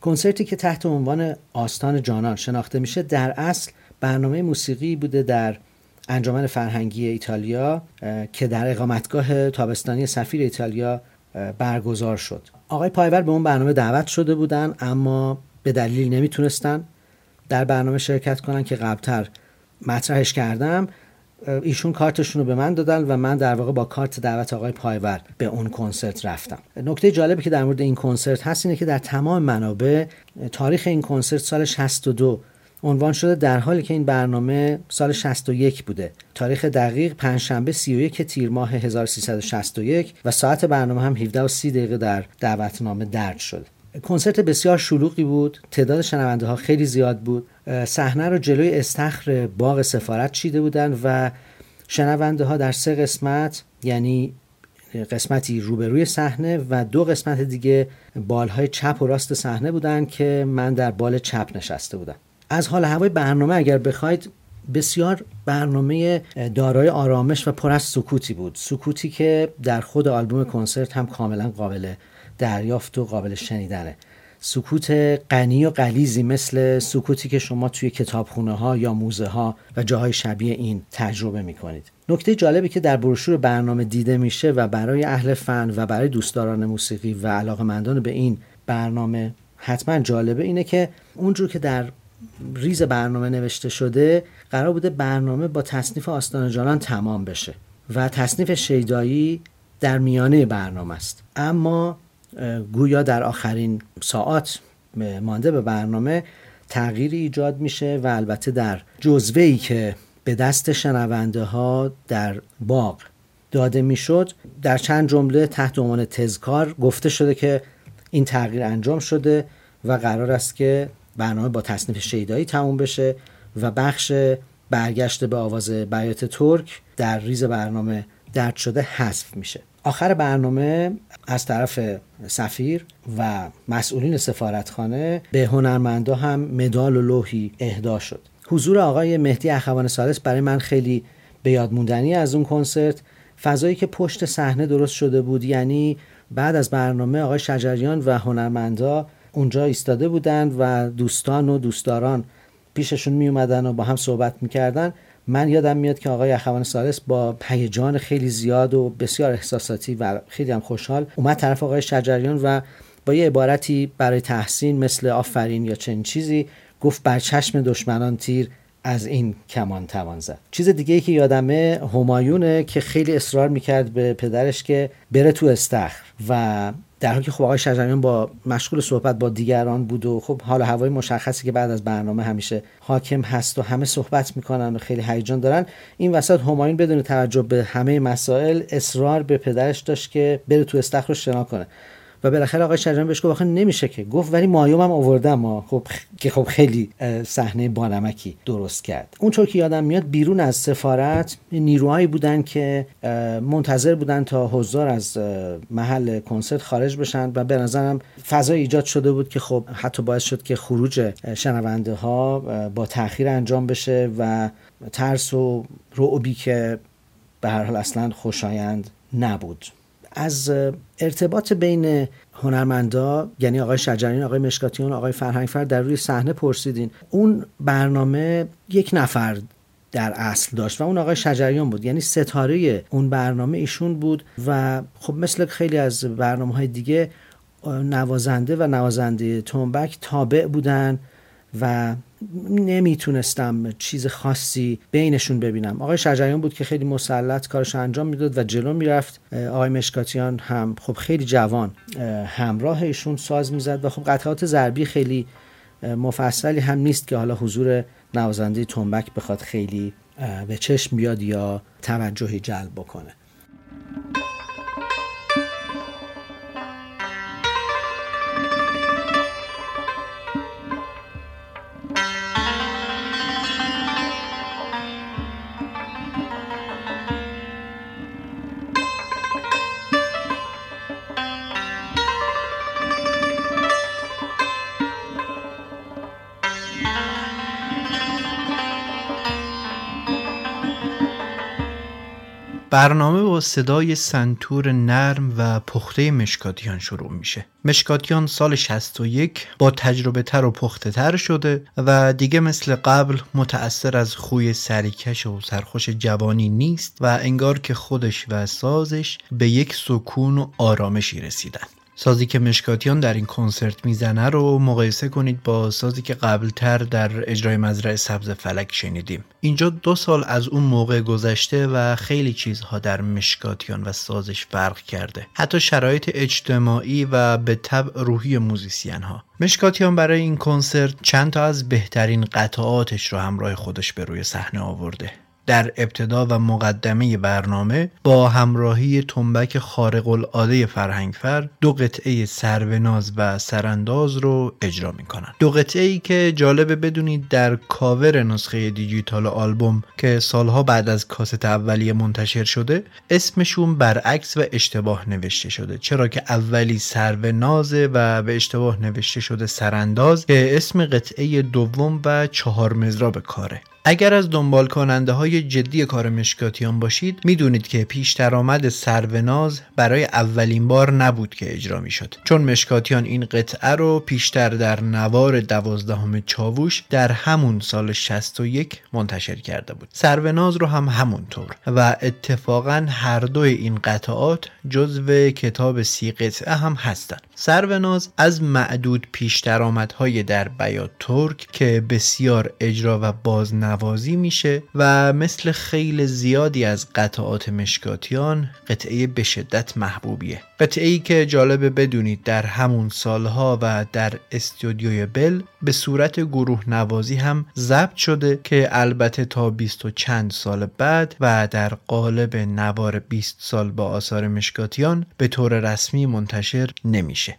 کنسرتی که تحت عنوان آستان جانان شناخته میشه در اصل برنامه موسیقی بوده در انجمن فرهنگی ایتالیا که در اقامتگاه تابستانی سفیر ایتالیا برگزار شد. آقای پایور به اون برنامه دعوت شده بودن اما به دلیل نمی‌تونستن در برنامه شرکت کنن که قبلتر مطرحش کردم. ایشون کارتشون رو به من دادن و من در واقع با کارت دعوت آقای پایور به اون کنسرت رفتم. نکته جالبی که در مورد این کنسرت هست اینه که در تمام منابع تاریخ این کنسرت سال 62 عنوان شده در حالی که این برنامه سال 61 بوده. تاریخ دقیق پنجشنبه 31 تیر ماه 1361 و ساعت برنامه هم 17 و 30 دقیقه در دعوتنامه درج شد. کنسرت بسیار شلوغی بود تعداد شنونده ها خیلی زیاد بود. صحنه رو جلوی استخر باغ سفارت چیده بودن و شنونده ها در سه قسمت یعنی قسمتی روبروی صحنه و دو قسمت دیگه بالهای چپ و راست صحنه بودن که من در بال چپ نشسته بودم. از حال هوای برنامه اگر بخواید بسیار برنامه دارای آرامش و پر از سکوتی بود سکوتی که در خود آلبوم کنسرت هم کاملا قابل دریافت و قابل شنیدنه سکوت غنی و قلیزی مثل سکوتی که شما توی کتابخونه ها یا موزه ها و جاهای شبیه این تجربه می کنید. نکته جالبی که در بروشور برنامه دیده میشه و برای اهل فن و برای دوستداران موسیقی و علاقمندان به این برنامه حتما جالبه اینه که اونجور که در ریز برنامه نوشته شده قرار بوده برنامه با تصنیف آستان جانان تمام بشه و تصنیف شیدایی در میانه برنامه است. اما گویا در آخرین ساعات مانده به برنامه تغییری ایجاد میشه و البته در جزوه ای که به دست شنونده ها در باغ داده می‌شد در چند جمله تحت عنوان تزکار گفته شده که این تغییر انجام شده و قرار است که برنامه با تصنیف شیدایی تموم بشه و بخش برگشت به آواز بیات ترک در ریز برنامه درد شده حذف میشه. آخر برنامه از طرف سفیر و مسئولین سفارتخانه به هنرمندا هم مدال و لوحی اهدا شد. حضور آقای مهدی اخوان سالس برای من خیلی به یاد موندنی از اون کنسرت. فضایی که پشت صحنه درست شده بود یعنی بعد از برنامه آقای شجریان و هنرمندا اونجا ایستاده بودند و دوستان و دوستداران پیششون می اومدن و با هم صحبت می‌کردن. من یادم میاد که آقای اخوان سالس با هیجان خیلی زیاد و بسیار احساساتی و خیلی هم خوشحال اومد طرف آقای شجریان و با یه عبارتی برای تحسین مثل آفرین یا چنین چیزی گفت بر چشم دشمنان تیر از این کمان توان زد. چیز دیگه ای که یادمه همایونه که خیلی اصرار می‌کرد به پدرش که بره تو استخر و در حالی که خب آقای شجریان با مشغول صحبت با دیگران بود و خب حال هوای مشخصی که بعد از برنامه همیشه حاکم هست و همه صحبت می‌کنن و خیلی هیجان دارن این وسط همایون بدون توجه به همه مسائل اصرار به پدرش داشت که بره تو استخر رو شنا کنه. و بالاخره آقای شجریان بهش گفت نمیشه که. گفت ولی مایوم هم آوردم ما خب که خب خیلی صحنه بانمکی درست کرد. اونطور که یادم میاد بیرون از سفارت نیروهایی بودن که منتظر بودن تا حضار از محل کنسرت خارج بشن و به نظرم فضای ایجاد شده بود که خب حتی باعث شد که خروج شنونده ها با تاخیر انجام بشه و ترس و رعبی که به هر حال اصلا خوشایند نبود. از ارتباط بین هنرمندا یعنی آقای شجریان آقای مشکاتیان آقای فرهنگفر در روی صحنه پرسیدین. اون برنامه یک نفر در اصل داشت و اون آقای شجریان بود. یعنی ستاره اون برنامه ایشون بود و خب مثل خیلی از برنامه های دیگه نوازنده و نوازنده تنبک تابع بودن. و نمی‌تونستم چیز خاصی بینشون ببینم. آقای شجریان بود که خیلی مسلط کارش انجام می‌داد و جلو می‌رفت. آقای مشکاتیان هم خب خیلی جوان همراه ایشون ساز می‌زد و خب قطعات ضربی خیلی مفصلی هم نیست که حالا حضور نوازنده تنبک بخواد خیلی به چشم بیاد یا توجهی جلب بکنه. برنامه با صدای سنتور نرم و پخته مشکاتیان شروع میشه. مشکاتیان سال 61 با تجربه تر و پخته تر شده و دیگه مثل قبل متأثر از خوی سرکش و سرخوش جوانی نیست و انگار که خودش و سازش به یک سکون و آرامشی رسیدن. سازی که مشکاتیان در این کنسرت می‌زنه رو مقایسه کنید با سازی که قبلتر در اجرای مزرعه سبز فلک شنیدیم. اینجا دو سال از اون موقع گذشته و خیلی چیزها در مشکاتیان و سازش فرق کرده. حتی شرایط اجتماعی و به تبع روحی موزیسین ها مشکاتیان برای این کنسرت چند تا از بهترین قطعاتش رو همراه خودش به روی صحنه آورده. در ابتدا و مقدمه برنامه با همراهی تنبک خارق العاده فرهنگفر دو قطعه سروناز و سرانداز رو اجرا می‌کنن دو قطعه ای که جالبه بدونید در کاور نسخه دیجیتال آلبوم که سالها بعد از کاست اولیه منتشر شده اسمشون برعکس و اشتباه نوشته شده. چرا که اولی سرونازه و به اشتباه نوشته شده سرانداز که اسم قطعه دوم و چهار مزراب کاره. اگر از دنبال کننده های جدی کار مشکاتیان باشید می‌دونید که پیش درآمد سروناز برای اولین بار نبود که اجرا می‌شد. چون مشکاتیان این قطعه رو پیشتر در نوار دوازدهم چاووش در همون سال 61 منتشر کرده بود. سروناز رو هم همونطور و اتفاقا هر دوی این قطعات جزو کتاب سی قطعه هم هستند سروناز از معدود پیش درآمدهای در بیات ترک که بسیار اجرا و بازنوازی میشه و مثل خیلی زیادی از قطعات مشکاتیان قطعه به شدت محبوبیه. قطعه ای که جالبه بدونید در همون سالها و در استودیوی بل به صورت گروه نوازی هم ضبط شده که البته تا بیست و چند سال بعد و در قالب نوار 20 سال با آثار مشکاتیان به طور رسمی منتشر نمیشه.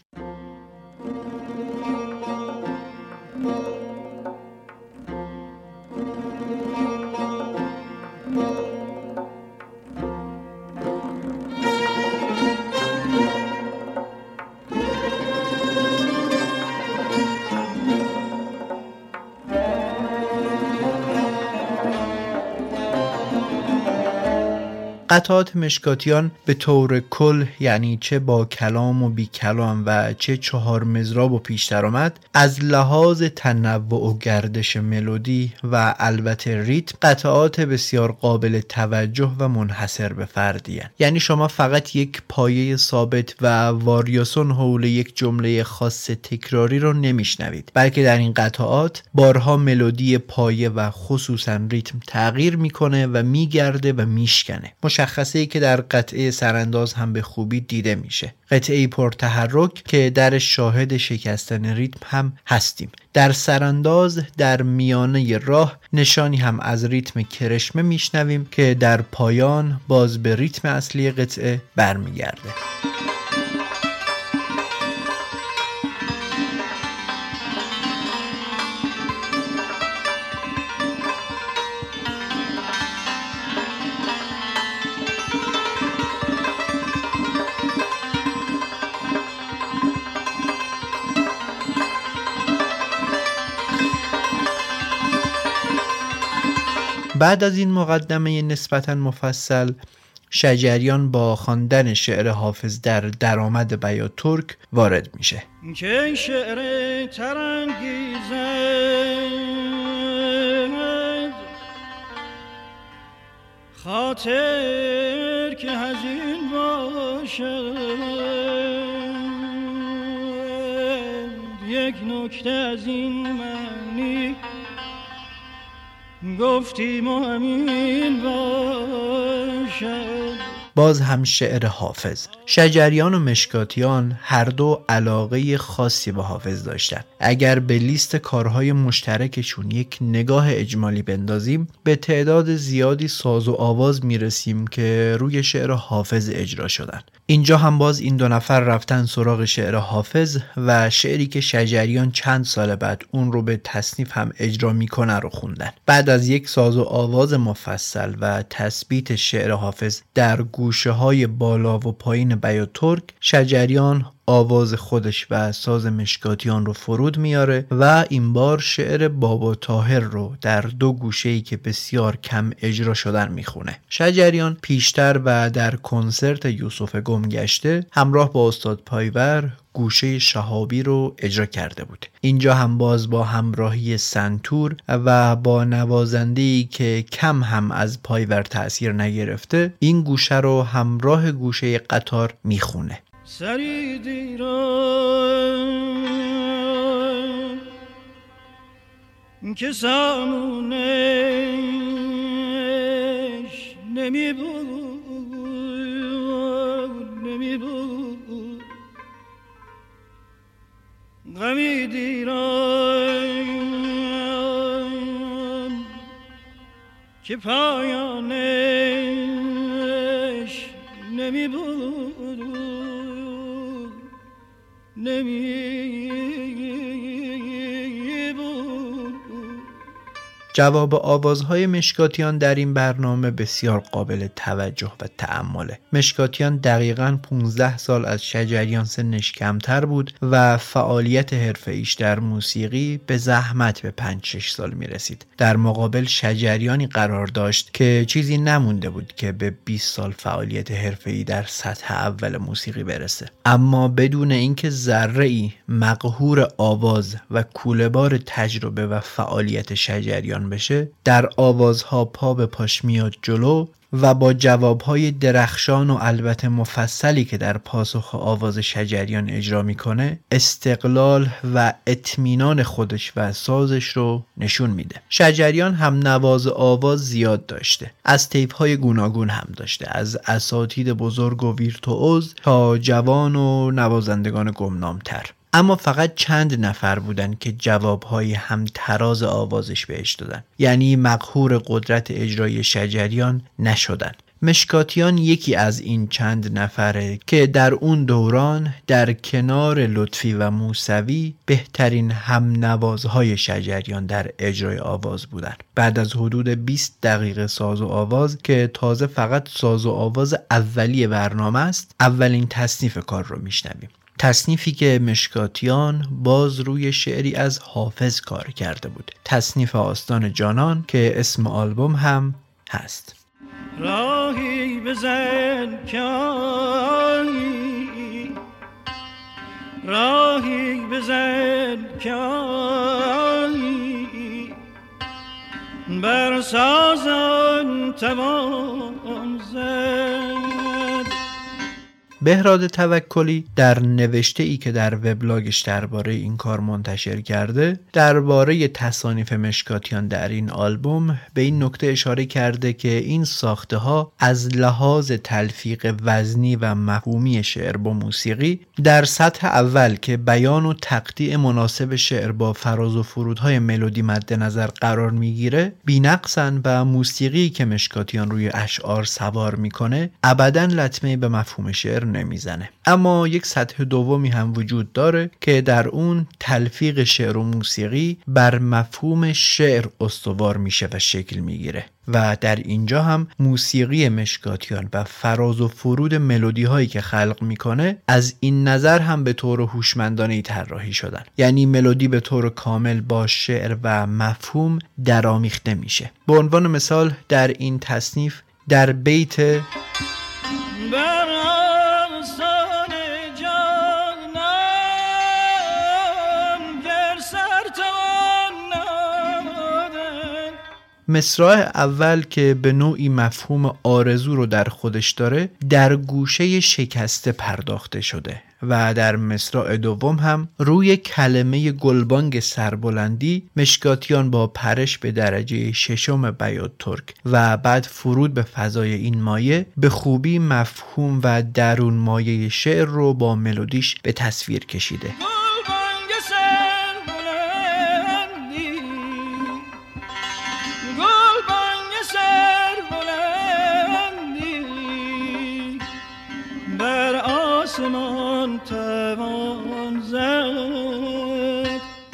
قطعات مشکاتیان به طور کل یعنی چه با کلام و بی کلام و چه چهار مزراب و پیش درآمد از لحاظ تنوع و گردش ملودی و البته ریتم قطعات بسیار قابل توجه و منحصر به فردی یعنی شما فقط یک پایه ثابت و واریاسون حول یک جمله خاص تکراری رو نمیشنوید. بلکه در این قطعات بارها ملودی پایه و خصوصا ریتم تغییر می‌کنه و میگرده و میشکنه. مشخصه که در قطعه سرانداز هم به خوبی دیده میشه. قطعه پرتحرک که در شاهد شکستن ریتم هم هستیم. در سرانداز در میانه راه نشانی هم از ریتم کرشمه میشنویم که در پایان باز به ریتم اصلی قطعه برمیگرده. بعد از این مقدمه نسبتا مفصل شجریان با خواندن شعر حافظ در درآمد بیا ترک وارد میشه. که شعر خاطر که هزین باشد یک نکته از این معنی گفتیم همین باشد. باز هم شعر حافظ. شجریان و مشکاتیان هر دو علاقه خاصی به حافظ داشتن اگر به لیست کارهای مشترکشون یک نگاه اجمالی بندازیم به تعداد زیادی ساز و آواز می‌رسیم که روی شعر حافظ اجرا شدن اینجا هم باز این دو نفر رفتن سراغ شعر حافظ و شعری که شجریان چند سال بعد اون رو به تصنیف هم اجرا می‌کنه رو خوندن. بعد از یک ساز و آواز مفصل و تثبیت شعر حافظ در گوشه های بالا و پایین بیا ترک شجریان آواز خودش و ساز مشکاتیان رو فرود میاره و این بار شعر بابا تاهر رو در دو گوشه ای که بسیار کم اجرا شدن می‌خونه. شجریان پیشتر و در کنسرت یوسف گمگشته همراه با استاد پایور گوشه شهابی رو اجرا کرده بود. اینجا هم باز با همراهی سنتور و با نوازنده که کم هم از پایور تاثیر نگرفته این گوشه رو همراه گوشه قطار می‌خونه. سری دیران که سامونش نمی بود نمی بود غمی دیران که پایانش نمی بود nevi جواب آوازهای مشکاتیان در این برنامه بسیار قابل توجه و تعمله مشکاتیان دقیقا 15 سال از شجریان سنش کمتر بود و فعالیت حرفه ایش در موسیقی به زحمت به 5 6 سال می رسید در مقابل شجریانی قرار داشت که چیزی نمونده بود که به 20 سال فعالیت حرفه ای در سطح اول موسیقی برسه. اما بدون اینکه ذره ای مقهور آواز و کولهبار تجربه و فعالیت شجریان بشه در آوازها پا به پاش میاد جلو و با جوابهای درخشان و البته مفصلی که در پاسخ آواز شجریان اجرا می‌کنه استقلال و اطمینان خودش و سازش رو نشون میده. شجریان هم نواز آواز زیاد داشته. از تیپ های گوناگون هم داشته. از اساتید بزرگ و ویرتوز تا جوان و نوازندگان گمنامتر. اما فقط چند نفر بودن که جوابهای هم تراز آوازش بهش دادن. یعنی مقهور قدرت اجرای شجریان نشدن. مشکاتیان یکی از این چند نفره که در اون دوران در کنار لطفی و موسوی بهترین هم نوازهای شجریان در اجرای آواز بودن. بعد از حدود 20 دقیقه ساز و آواز که تازه فقط ساز و آواز اولیه برنامه است اولین تصنیف کار رو میشنویم. تصنیفی که مشکاتیان باز روی شعری از حافظ کار کرده بود. تصنیف آستان جانان که اسم آلبوم هم هست. راهی بزن که راهی بزن که بر سازان توان زد بهراد توکلی در نوشته ای که در وبلاگش درباره این کار منتشر کرده درباره تصانیف مشکاتیان در این آلبوم به این نکته اشاره کرده که این ساخته ها از لحاظ تلفیق وزنی و مفهومی شعر با موسیقی در سطح اول که بیان و تقطیع مناسب شعر با فراز و فرودهای ملودی مد نظر قرار می‌گیره بینقصن و موسیقی که مشکاتیان روی اشعار سوار می‌کنه ابدا لطمه به مفهوم شعر نمی‌زنه. اما یک سطح دومی هم وجود داره که در اون تلفیق شعر و موسیقی بر مفهوم شعر استوار میشه و شکل می‌گیره. و در اینجا هم موسیقی مشکاتیان و فراز و فرود ملودی هایی که خلق می‌کنه از این نظر هم به طور هوشمندانه طراحی شدن. یعنی ملودی به طور کامل با شعر و مفهوم درآمیخته میشه. به عنوان مثال در این تصنیف در بیت مصرع اول که به نوعی مفهوم آرزو رو در خودش داره در گوشه شکسته پرداخته شده و در مصرع دوم هم روی کلمه گلبانگ سربلندی مشکاتیان با پرش به درجه ششم بیاد ترک و بعد فرود به فضای این مایه به خوبی مفهوم و درون مایه شعر رو با ملودیش به تصویر کشیده.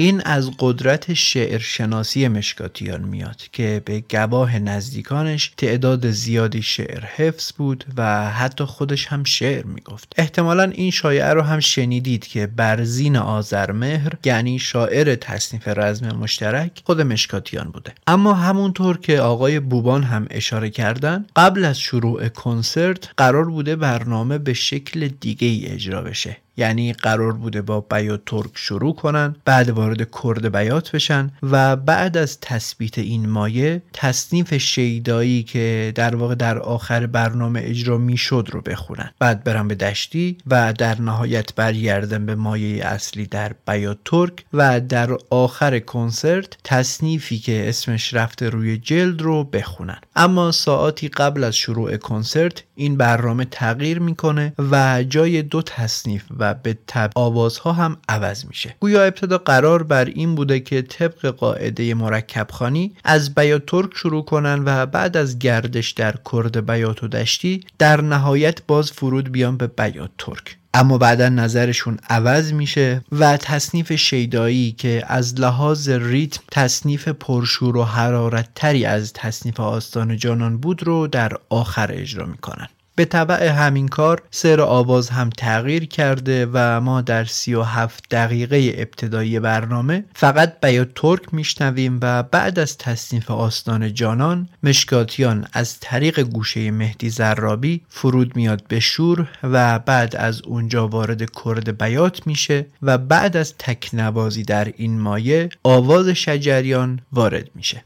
این از قدرت شعر شناسی مشکاتیان میاد که به گواه نزدیکانش تعداد زیادی شعر حفظ بود و حتی خودش هم شعر می‌گفت. احتمالا این شایعه رو هم شنیدید که برزین آذرمهر یعنی شاعر تصنیف رزم مشترک خود مشکاتیان بوده. اما همونطور که آقای بوبان هم اشاره کردن قبل از شروع کنسرت قرار بوده برنامه به شکل دیگه ای اجرا بشه. یعنی قرار بوده با بیات ترک شروع کنن بعد وارد کرد بیات بشن و بعد از تثبیت این مایه تصنیف شیدایی که در واقع در آخر برنامه اجرا می‌شد رو بخونن. بعد برن به دشتی و در نهایت برگردن به مایه اصلی در بیات ترک و در آخر کنسرت تصنیفی که اسمش رفته روی جلد رو بخونن. اما ساعتی قبل از شروع کنسرت این برنامه تغییر می‌کنه و جای دو تصنیف و به تب آوازها هم عوض میشه. گویا ابتدا قرار بر این بوده که طبق قاعده مرکب خانی از بیات ترک شروع کنن و بعد از گردش در کرد بیات و دشتی در نهایت باز فرود بیان به بیات ترک اما بعدا نظرشون عوض میشه و تصنیف شیدایی که از لحاظ ریتم تصنیف پرشور و حرارت تری از تصنیف آستان جانان بود رو در آخر اجرا می‌کنن. به طبع همین کار سر آواز هم تغییر کرده و ما در 37 دقیقه ابتدایی برنامه فقط بیات ترک میشنویم و بعد از تصنیف آستان جانان مشکاتیان از طریق گوشه مهدی زرابی فرود میاد به شور و بعد از اونجا وارد کرد بیات میشه و بعد از تکنوازی در این مایه آواز شجریان وارد میشه.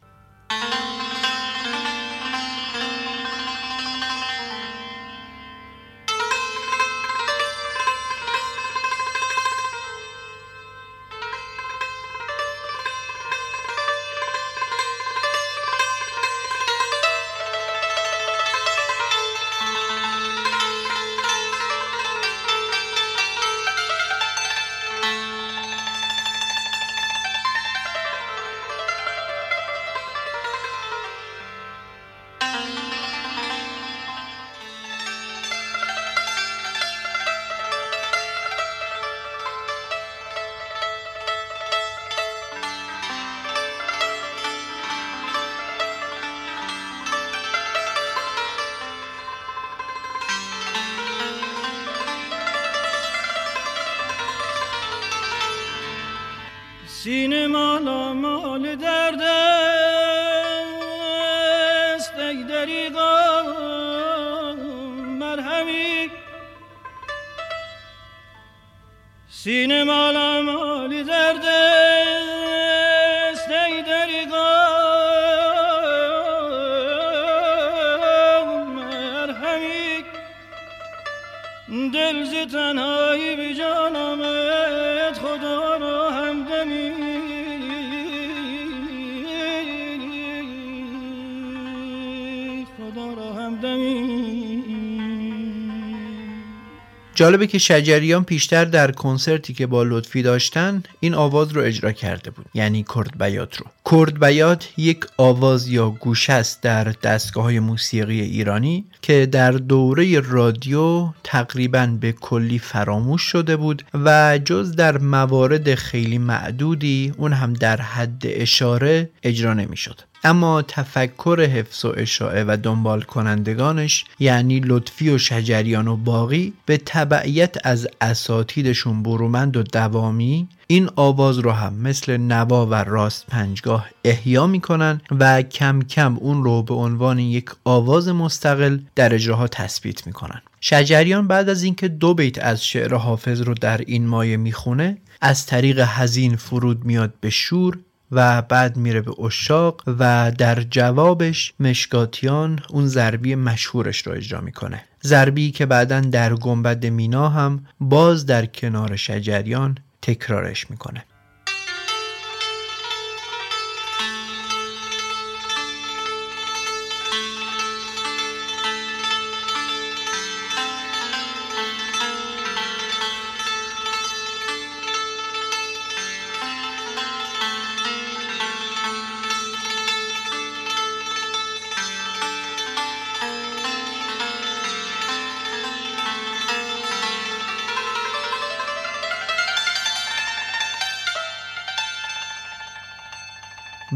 جالبه که شجریان پیشتر در کنسرتی که با لطفی داشتن این آواز رو اجرا کرده بود یعنی کرد بیات رو کرد بیات یک آواز یا گوشه است در دستگاه های موسیقی ایرانی که در دوره رادیو تقریبا به کلی فراموش شده بود و جز در موارد خیلی معدودی اون هم در حد اشاره اجرا نمی شد. اما تفکر حفظ و اشاعه و دنبال کنندگانش یعنی لطفی و شجریان و باقی به تبعیت از اساتیدشون برومند و دوامی این آواز رو هم مثل نوا و راست پنجگاه احیا می‌کنن و کم کم اون رو به عنوان یک آواز مستقل در اجراها تثبیت می‌کنن. شجریان بعد از اینکه دو بیت از شعر حافظ رو در این مایه می‌خونه از طریق حزین فرود میاد به شور و بعد میره به اشاق و در جوابش مشکاتیان اون ضربی مشهورش رو اجرا می‌کنه. ضربی که بعدا در گنبد مینا هم باز در کنار شجریان تکرارش می‌کنه.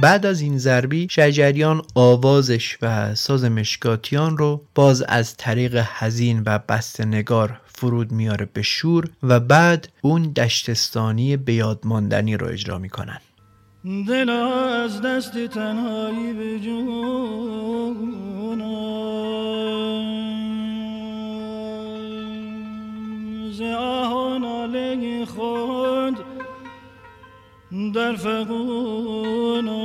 بعد از این ضربی شجریان آوازش و ساز مشکاتیان رو باز از طریق حزین و بست نگار فرود میاره به شور و بعد اون دشتستانی بیادماندنی رو اجرا می‌کنن. دل از دست تنهایی به ز خود در فقونم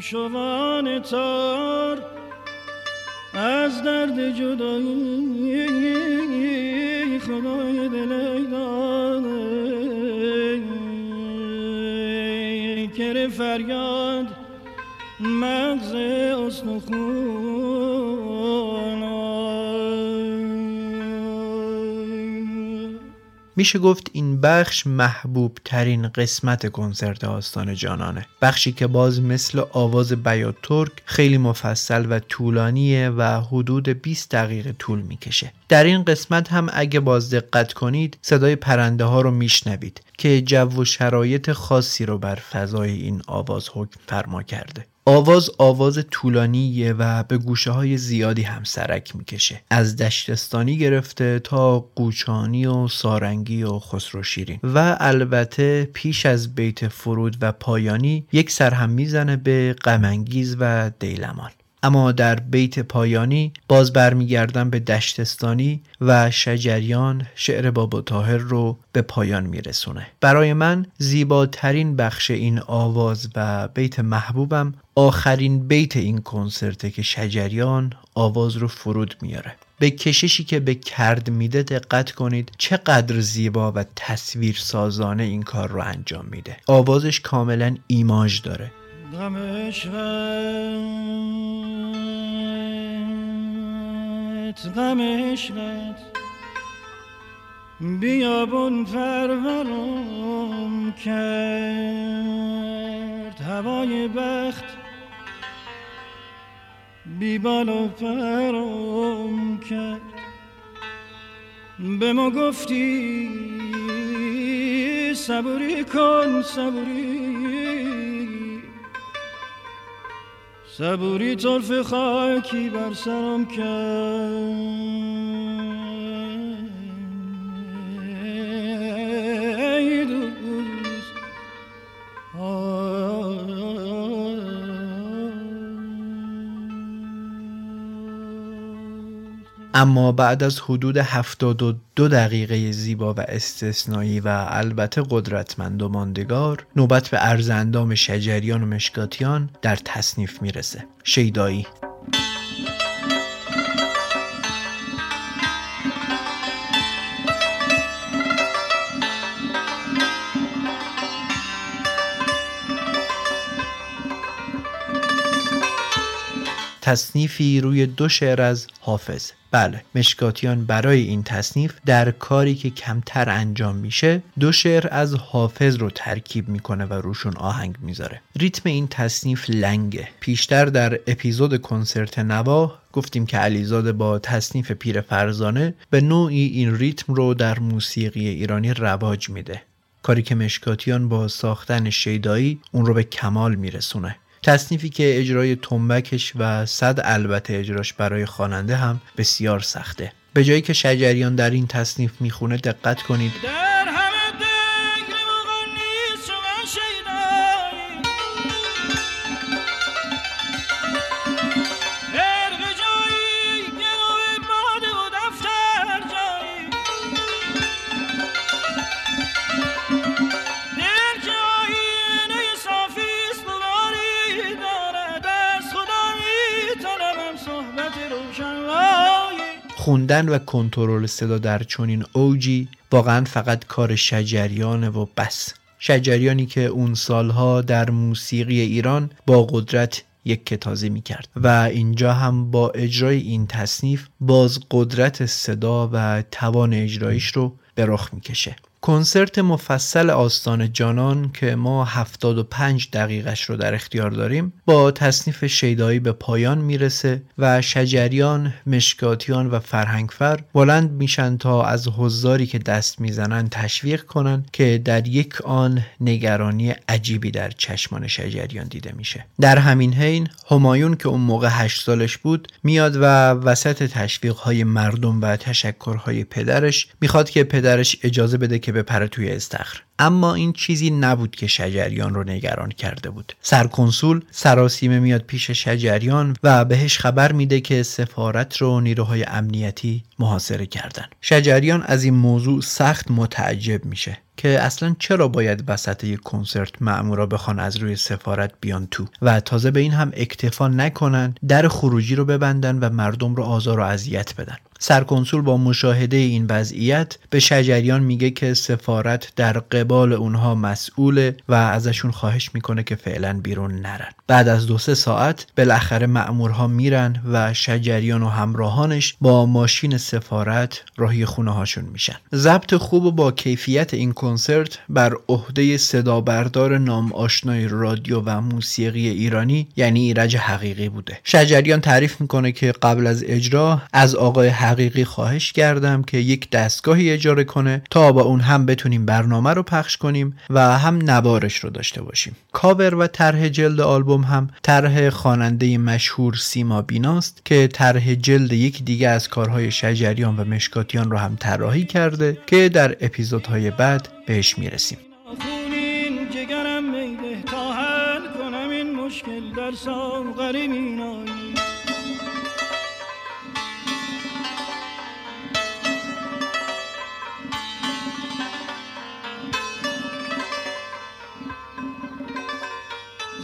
شوان تار از درد جدایی خدای دل داده کر فریاد مغز استخونم میشه گفت این بخش محبوب ترین قسمت کنسرت آستان جانانه. بخشی که باز مثل آواز بیات ترک خیلی مفصل و طولانیه و حدود 20 دقیقه طول می‌کشه. در این قسمت هم اگه باز دقت کنید صدای پرنده ها رو میشنوید که جو و شرایط خاصی رو بر فضای این آواز حکم فرما کرده. آواز آواز طولانیه و به گوشه های زیادی هم سرک می‌کشه. از دشتستانی گرفته تا قوچانی و سارنگی و خسرو شیرین. و البته پیش از بیت فرود و پایانی یک سر هم می‌زنه به غمانگیز و دیلمان. اما در بیت پایانی باز برمیگردم به دشتستانی و شجریان شعر بابا تاهر رو به پایان میرسونه. برای من زیباترین بخش این آواز و بیت محبوبم آخرین بیت این کنسرته که شجریان آواز رو فرود میاره. به کششی که به کرد میده دقت کنید چقدر زیبا و تصویر سازانه این کار رو انجام میده. آوازش کاملا ایماژ داره. غم عشقت غم عشقت بیابون پرورم کرد هوای بخت. بیبال و پرم کرد. به ما گفتی صبوری کن صبوری. صبوری طرف خاکی بر سرم اما بعد از حدود 72 دقیقه زیبا و استثنایی و البته قدرتمند و ماندگار نوبت به ارزندام شجریان و مشکاتیان در تصنیف می‌رسه. شیدایی. تصنیفی روی دو شعر از حافظ. بله مشکاتیان برای این تصنیف در کاری که کمتر انجام میشه دو شعر از حافظ رو ترکیب می‌کنه و روشون آهنگ می‌ذاره. ریتم این تصنیف لنگه. پیشتر در اپیزود کنسرت نوا گفتیم که علیزاده با تصنیف پیر فرزانه به نوعی این ریتم رو در موسیقی ایرانی رواج میده. کاری که مشکاتیان با ساختن شیدایی اون رو به کمال میرسونه. تصنیفی که اجرای تنبکش و صد البته اجراش برای خواننده هم بسیار سخته. به جایی که شجریان در این تصنیف می‌خونه دقت کنید. خوندن و کنترل صدا در چنین اوجی واقعا فقط کار شجریانه و بس. شجریانی که اون سالها در موسیقی ایران با قدرت یک کتازی می کرد و اینجا هم با اجرای این تصنیف باز قدرت صدا و توان اجرایش رو به رخ می‌کشه. کنسرت مفصل آستان جانان که ما 75 دقیقش رو در اختیار داریم با تصنیف شیدایی به پایان می‌رسه و شجریان، مشکاتیان و فرهنگفر بلند میشن تا از حضاری که دست می‌زنن تشویق کنن که در یک آن نگرانی عجیبی در چشمان شجریان دیده میشه. در همین حین همایون که اون موقع 8 سالش بود میاد و وسط تشویق های مردم و تشکرهای پدرش می‌خواد که پدرش اجازه بده که بپره توی استخر. اما این چیزی نبود که شجریان رو نگران کرده بود. سرکنسول سراسیمه میاد پیش شجریان و بهش خبر میده که سفارت رو نیروهای امنیتی محاصره کردن. شجریان از این موضوع سخت متعجب میشه که اصلا چرا باید وسط یک کنسرت مأمورا بخوان از روی سفارت بیان تو و تازه به این هم اکتفا نکنن در خروجی رو ببندن و مردم رو آزار و اذیت بدن. سرکنسول با مشاهده این وضعیت به شجریان میگه که سفارت در قبال اونها مسئوله و ازشون خواهش می‌کنه که فعلا بیرون نرن. بعد از دو سه ساعت بالاخره مأمورها میرن و شجریان و همراهانش با ماشین سفارت راهی خونه هاشون میشن. ضبط خوب و با کیفیت این کنسرت بر عهده صدا بردار نام آشنای رادیو و موسیقی ایرانی یعنی ایرج حقیقی بوده. شجریان تعریف می‌کنه که قبل از اجرا از آقای حقیقی خواهش کردم که یک دستگاهی اجاره کنه تا با اون هم بتونیم برنامه رو پخش کنیم و هم نوارش رو داشته باشیم. کاور و طرح جلد آلبوم هم طرح خواننده مشهور سیما بیناست که طرح جلد یک دیگه از کارهای شجریان و مشکاتیان رو هم طراحی کرده که در اپیزودهای بعد بهش می‌رسیم. مشکل در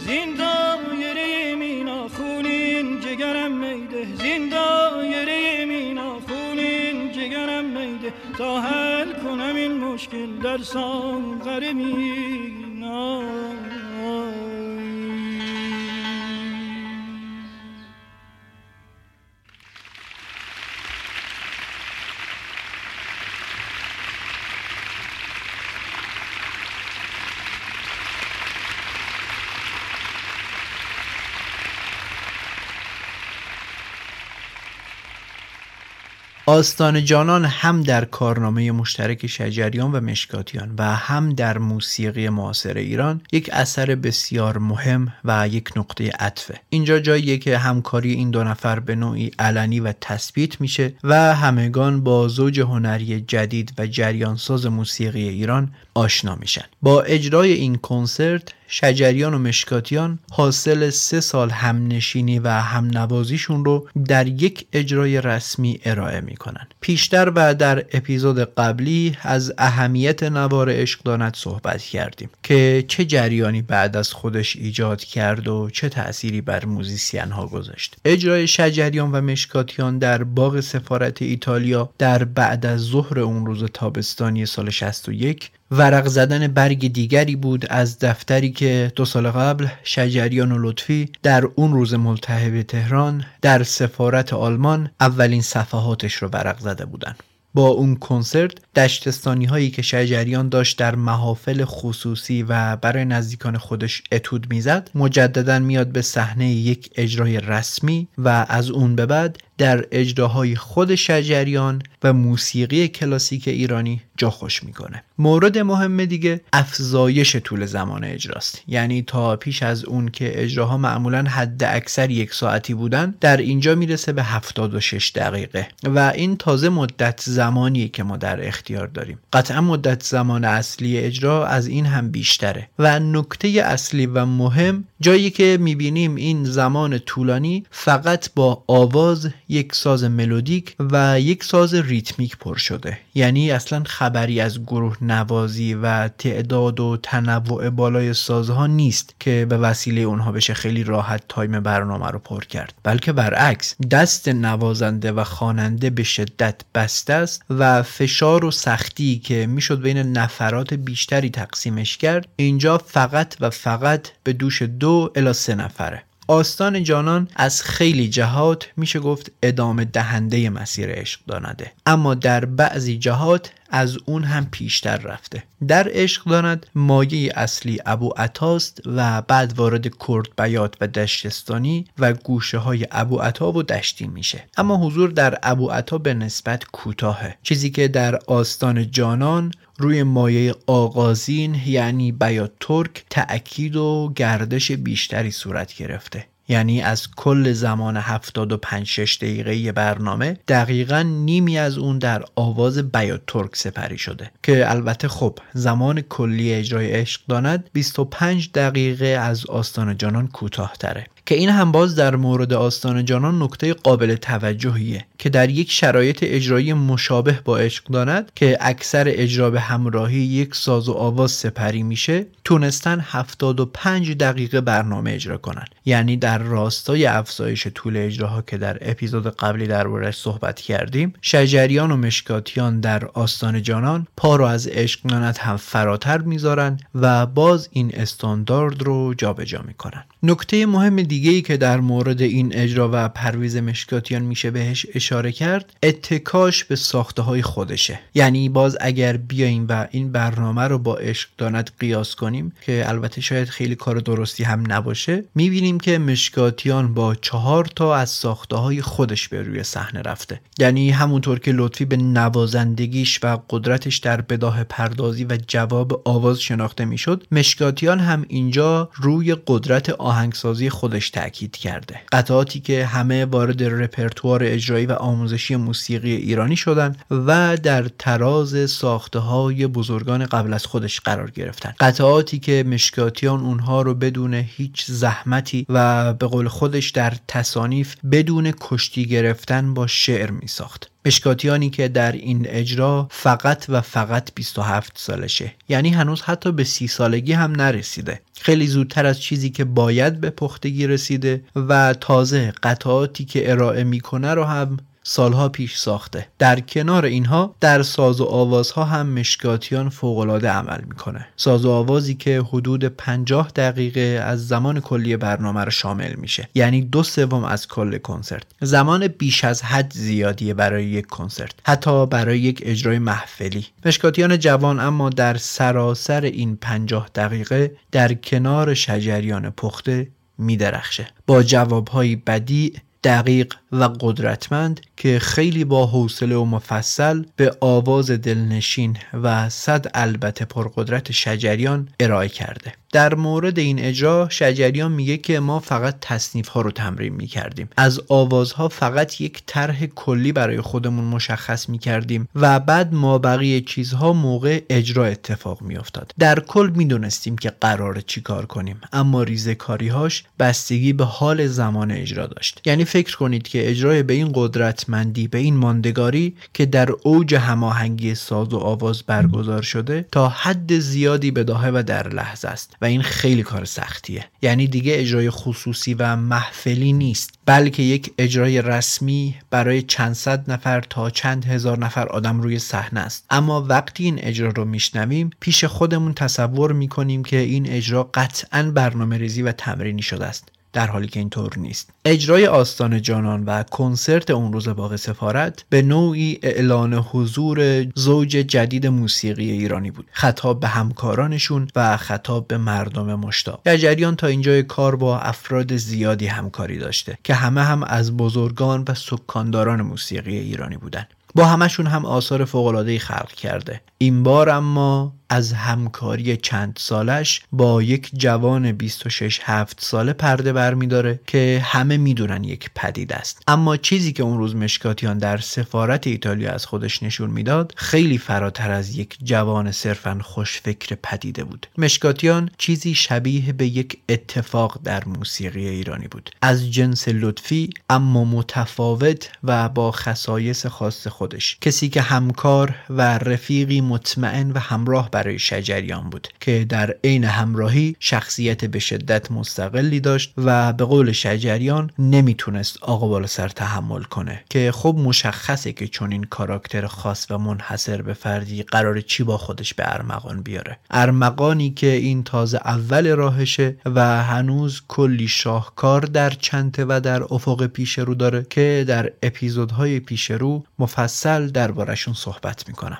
زین دایره مینا خونین جگرم میده. زین دایره مینا خونین جگرم میده. تا حل کنم این مشکل در ساغر مینایی آستان جانان هم در کارنامه مشترک شجریان و مشکاتیان و هم در موسیقی معاصر ایران یک اثر بسیار مهم و یک نقطه عطفه. اینجا جاییه که همکاری این دو نفر به نوعی علنی و تثبیت میشه و همگان با زوج هنری جدید و جریانساز موسیقی ایران آشنا میشن. با اجرای این کنسرت شجریان و مشکاتیان حاصل سه سال همنشینی و همنوازیشون رو در یک اجرای رسمی ارائه می‌کنن. پیشتر و در اپیزود قبلی از اهمیت نوار عشق صحبت کردیم که چه جریانی بعد از خودش ایجاد کرد و چه تأثیری بر موزیسین ها گذاشت. اجرای شجریان و مشکاتیان در باغ سفارت ایتالیا در بعد از ظهر اون روز تابستانی سال 61 ورق زدن برگ دیگری بود از دفتری که دو سال قبل شجریان و لطفی در اون روز ملتهب تهران در سفارت آلمان اولین صفحاتش رو ورق زده بودن. با اون کنسرت دشتستانی هایی که شجریان داشت در محافل خصوصی و برای نزدیکان خودش اتود می‌زد مجددا میاد به صحنه یک اجرای رسمی و از اون به بعد در اجراهای خود شجریان و موسیقی کلاسیک ایرانی جا خوش می‌کنه. مورد مهم دیگه افزایش طول زمان اجراست. یعنی تا پیش از اون که اجراها معمولا حد اکثر یک ساعتی بودن در اینجا می‌رسه به 76 دقیقه. و این تازه مدت زمانیه که ما در اختیار داریم. قطعا مدت زمان اصلی اجرا از این هم بیشتره. و نکته اصلی و مهم جایی که می‌بینیم این زمان طولانی فقط با آواز یک ساز ملودیک و یک ساز ریتمیک پر شده. یعنی اصلا خبری از گروه نوازی و تعداد و تنوع بالای سازها نیست که به وسیله اونها بشه خیلی راحت time برنامه رو پر کرد. بلکه برعکس دست نوازنده و خواننده به شدت بسته است و فشار و سختی که می‌شد بین نفرات بیشتری تقسیمش کرد اینجا فقط و فقط به دوش دو الا سه نفره. آستان جانان از خیلی جهات میشه گفت ادامه دهنده مسیر عشق دانده اما در بعضی جهات از اون هم پیشتر رفته. در عشق داند مایه اصلی ابو عطاست و بعد وارد کرد بیات و دشتستانی و گوشه های ابو عطا و دشتی میشه. اما حضور در ابو عطا به نسبت کوتاهه. چیزی که در آستان جانان روی مایه آغازین یعنی بیات ترک تأکید و گردش بیشتری صورت گرفته. یعنی از کل زمان 75 6 دقیقه برنامه دقیقا نیمی از اون در آواز بیات ترک سپری شده. که البته خب زمان کلی اجرای عشق داند 25 دقیقه از آستان جانان کوتاه تره که این هم باز در مورد آستان جانان نکته قابل توجهیه که در یک شرایط اجرایی مشابه با عشق داند که اکثر اجرا به همراهی یک ساز و آواز سپری میشه تونستن 75 دقیقه برنامه اجرا کنن. یعنی در راستای افزایش طول اجراها که در اپیزود قبلی دربارهش صحبت کردیم شجریان و مشکاتیان در آستان جانان پا رو از عشق داند هم فراتر می‌ذارن و باز این استاندارد رو جابجا می‌کنن. نکته مهم دیگه ای که در مورد این اجرا و پرویز مشکاتیان میشه بهش اشاره کرد اتکاش به ساخته های خودشه. یعنی باز اگر بیایم و این برنامه رو با عشق داند قیاس کنیم که البته شاید خیلی کار درستی هم نباشه می‌بینیم که مشکاتیان با چهار تا از ساخته های خودش به روی صحنه رفته. یعنی همونطور که لطفی به نوازندگیش و قدرتش در بداه پردازی و جواب آواز شناخته می‌شد مشکاتیان هم اینجا روی قدرت آهنگسازی خودش تاکید کرده. قطعاتی که همه وارد رپرتوار اجرایی و آموزشی موسیقی ایرانی شدن و در تراز ساخته های بزرگان قبل از خودش قرار گرفتن. قطعاتی که مشکاتیان اونها رو بدون هیچ زحمتی و به قول خودش در تصانیف بدون کشتی گرفتن با شعر می ساخت مشکاتیانی که در این اجرا فقط و فقط 27 سالشه. یعنی هنوز حتی به سی سالگی هم نرسیده. خیلی زودتر از چیزی که باید به پختگی رسیده و تازه قطعاتی که ارائه می‌کنه رو هم سالها پیش ساخته. در کنار اینها در ساز و آوازها هم مشکاتیان فوقالعاده عمل می‌کنه. ساز و آوازی که حدود 50 دقیقه از زمان کلی برنامه رو شامل میشه. یعنی دو سوم از کل کنسرت. زمان بیش از حد زیادیه برای یک کنسرت. حتی برای یک اجرای محفلی. مشکاتیان جوان اما در سراسر این 50 دقیقه در کنار شجریان پخته میدرخشه. با جوابهایی بدی دقیق و قدرتمند که خیلی با حوصله و مفصل به آواز دلنشین و صد البته پرقدرت شجریان ارائه کرده. در مورد این اجرا شجریان میگه که ما فقط تصنیف ها رو تمرین می‌کردیم. از آوازها فقط یک طرح کلی برای خودمون مشخص می‌کردیم و بعد ما بقیه چیزها موقع اجرا اتفاق میافتاد. در کل می‌دونستیم که قراره چیکار کنیم اما ریزکاریهاش بستگی به حال زمان اجرا داشت. یعنی فکر کنید که اجرای به این قدرتمندی به این ماندگاری که در اوج هماهنگی ساز و آواز برگزار شده تا حد زیادی بداهه و در لحظه است و این خیلی کار سختیه. یعنی دیگه اجرای خصوصی و محفلی نیست بلکه یک اجرای رسمی برای چند صد نفر تا چند هزار نفر آدم روی صحنه است. اما وقتی این اجرا رو میشنویم پیش خودمون تصور می‌کنیم که این اجرا قطعا برنامه ریزی و تمرینی شده است. در حالی که اینطور نیست. اجرای آستان جانان و کنسرت اون روز باغ سفارت به نوعی اعلان حضور زوج جدید موسیقی ایرانی بود. خطاب به همکارانشون و خطاب به مردم مشتاق. در تا اینجای کار با افراد زیادی همکاری داشته که همه هم از بزرگان و سکانداران موسیقی ایرانی بودند با همشون هم آثار فوق‌العاده‌ای خلق کرده. این بار اما از همکاری چند سالش با یک جوان 26 7 ساله پرده برمیداره که همه می‌دونن یک پدید است. اما چیزی که اون روز مشکاتیان در سفارت ایتالیا از خودش نشون می‌داد خیلی فراتر از یک جوان صرفا خوشفکر پدیده بود. مشکاتیان چیزی شبیه به یک اتفاق در موسیقی ایرانی بود. از جنس لطفی اما متفاوت و با خصایص خاص خودش. کسی که همکار و رفیقی مطمئن و همراه برای شجریان بود که در عین همراهی شخصیت به شدت مستقلی داشت و به قول شجریان نمی‌تونست آقا بالا سر تحمل کنه که خب مشخصه که چون این کاراکتر خاص و منحصر به فردی قرار چی با خودش به ارمغان بیاره. ارمغانی که این تازه اول راهشه و هنوز کلی شاهکار در چنته و در افق پیش رو داره که در اپیزودهای پیش رو مفصل دربارشون صحبت می‌کنم.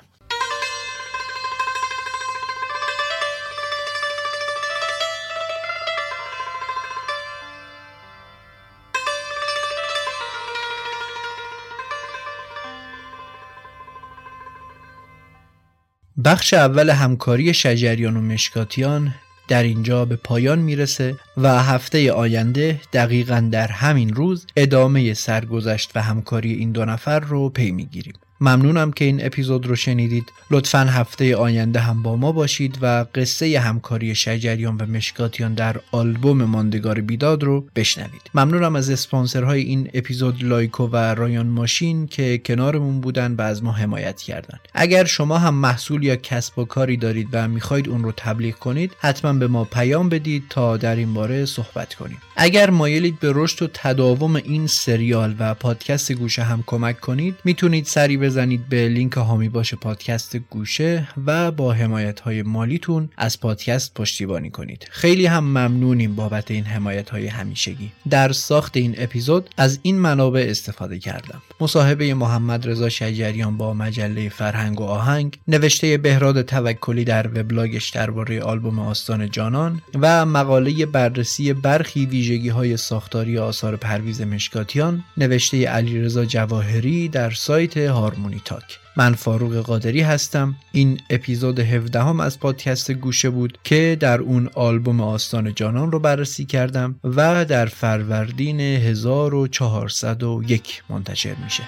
بخش اول همکاری شجریان و مشکاتیان در اینجا به پایان می‌رسه و هفته آینده دقیقا در همین روز ادامه سرگذشت و همکاری این دو نفر رو پی می‌گیریم. ممنونم که این اپیزود رو شنیدید. لطفا هفته آینده هم با ما باشید و قصه همکاری شجریان و مشکاتیان در آلبوم ماندگار بیداد رو بشنوید. ممنونم از اسپانسرهای این اپیزود لایکو و رایان ماشین که کنارمون بودن و از ما حمایت کردن. اگر شما هم محصول یا کسب و کاری دارید و می‌خواید اون رو تبلیغ کنید حتما به ما پیام بدید تا در این باره صحبت کنیم. اگر مایلید به رشد و تداوم این سریال و پادکست گوشه هم کمک کنید می‌تونید سری بزنید به لینک هامی باش پادکست گوشه و با حمایت های مالیتون از پادکست پشتیبانی کنید. خیلی هم ممنونیم بابت این حمایت های همیشگی. در ساخت این اپیزود از این منابع استفاده کردم. مصاحبه محمد رضا شجریان با مجله فرهنگ و آهنگ نوشته بهراد توکلی در وبلاگش درباره آلبوم آستان جانان و مقاله بررسی برخی ویژگی های ساختاری آثار پرویز مشکاتیان نوشته علیرضا جواهری در سایت هارمونی تاک من فاروق قادری هستم. این اپیزود 17 هم از پادکست گوشه بود که در اون آلبوم آستان جانان رو بررسی کردم و در فروردین 1401 منتشر میشه.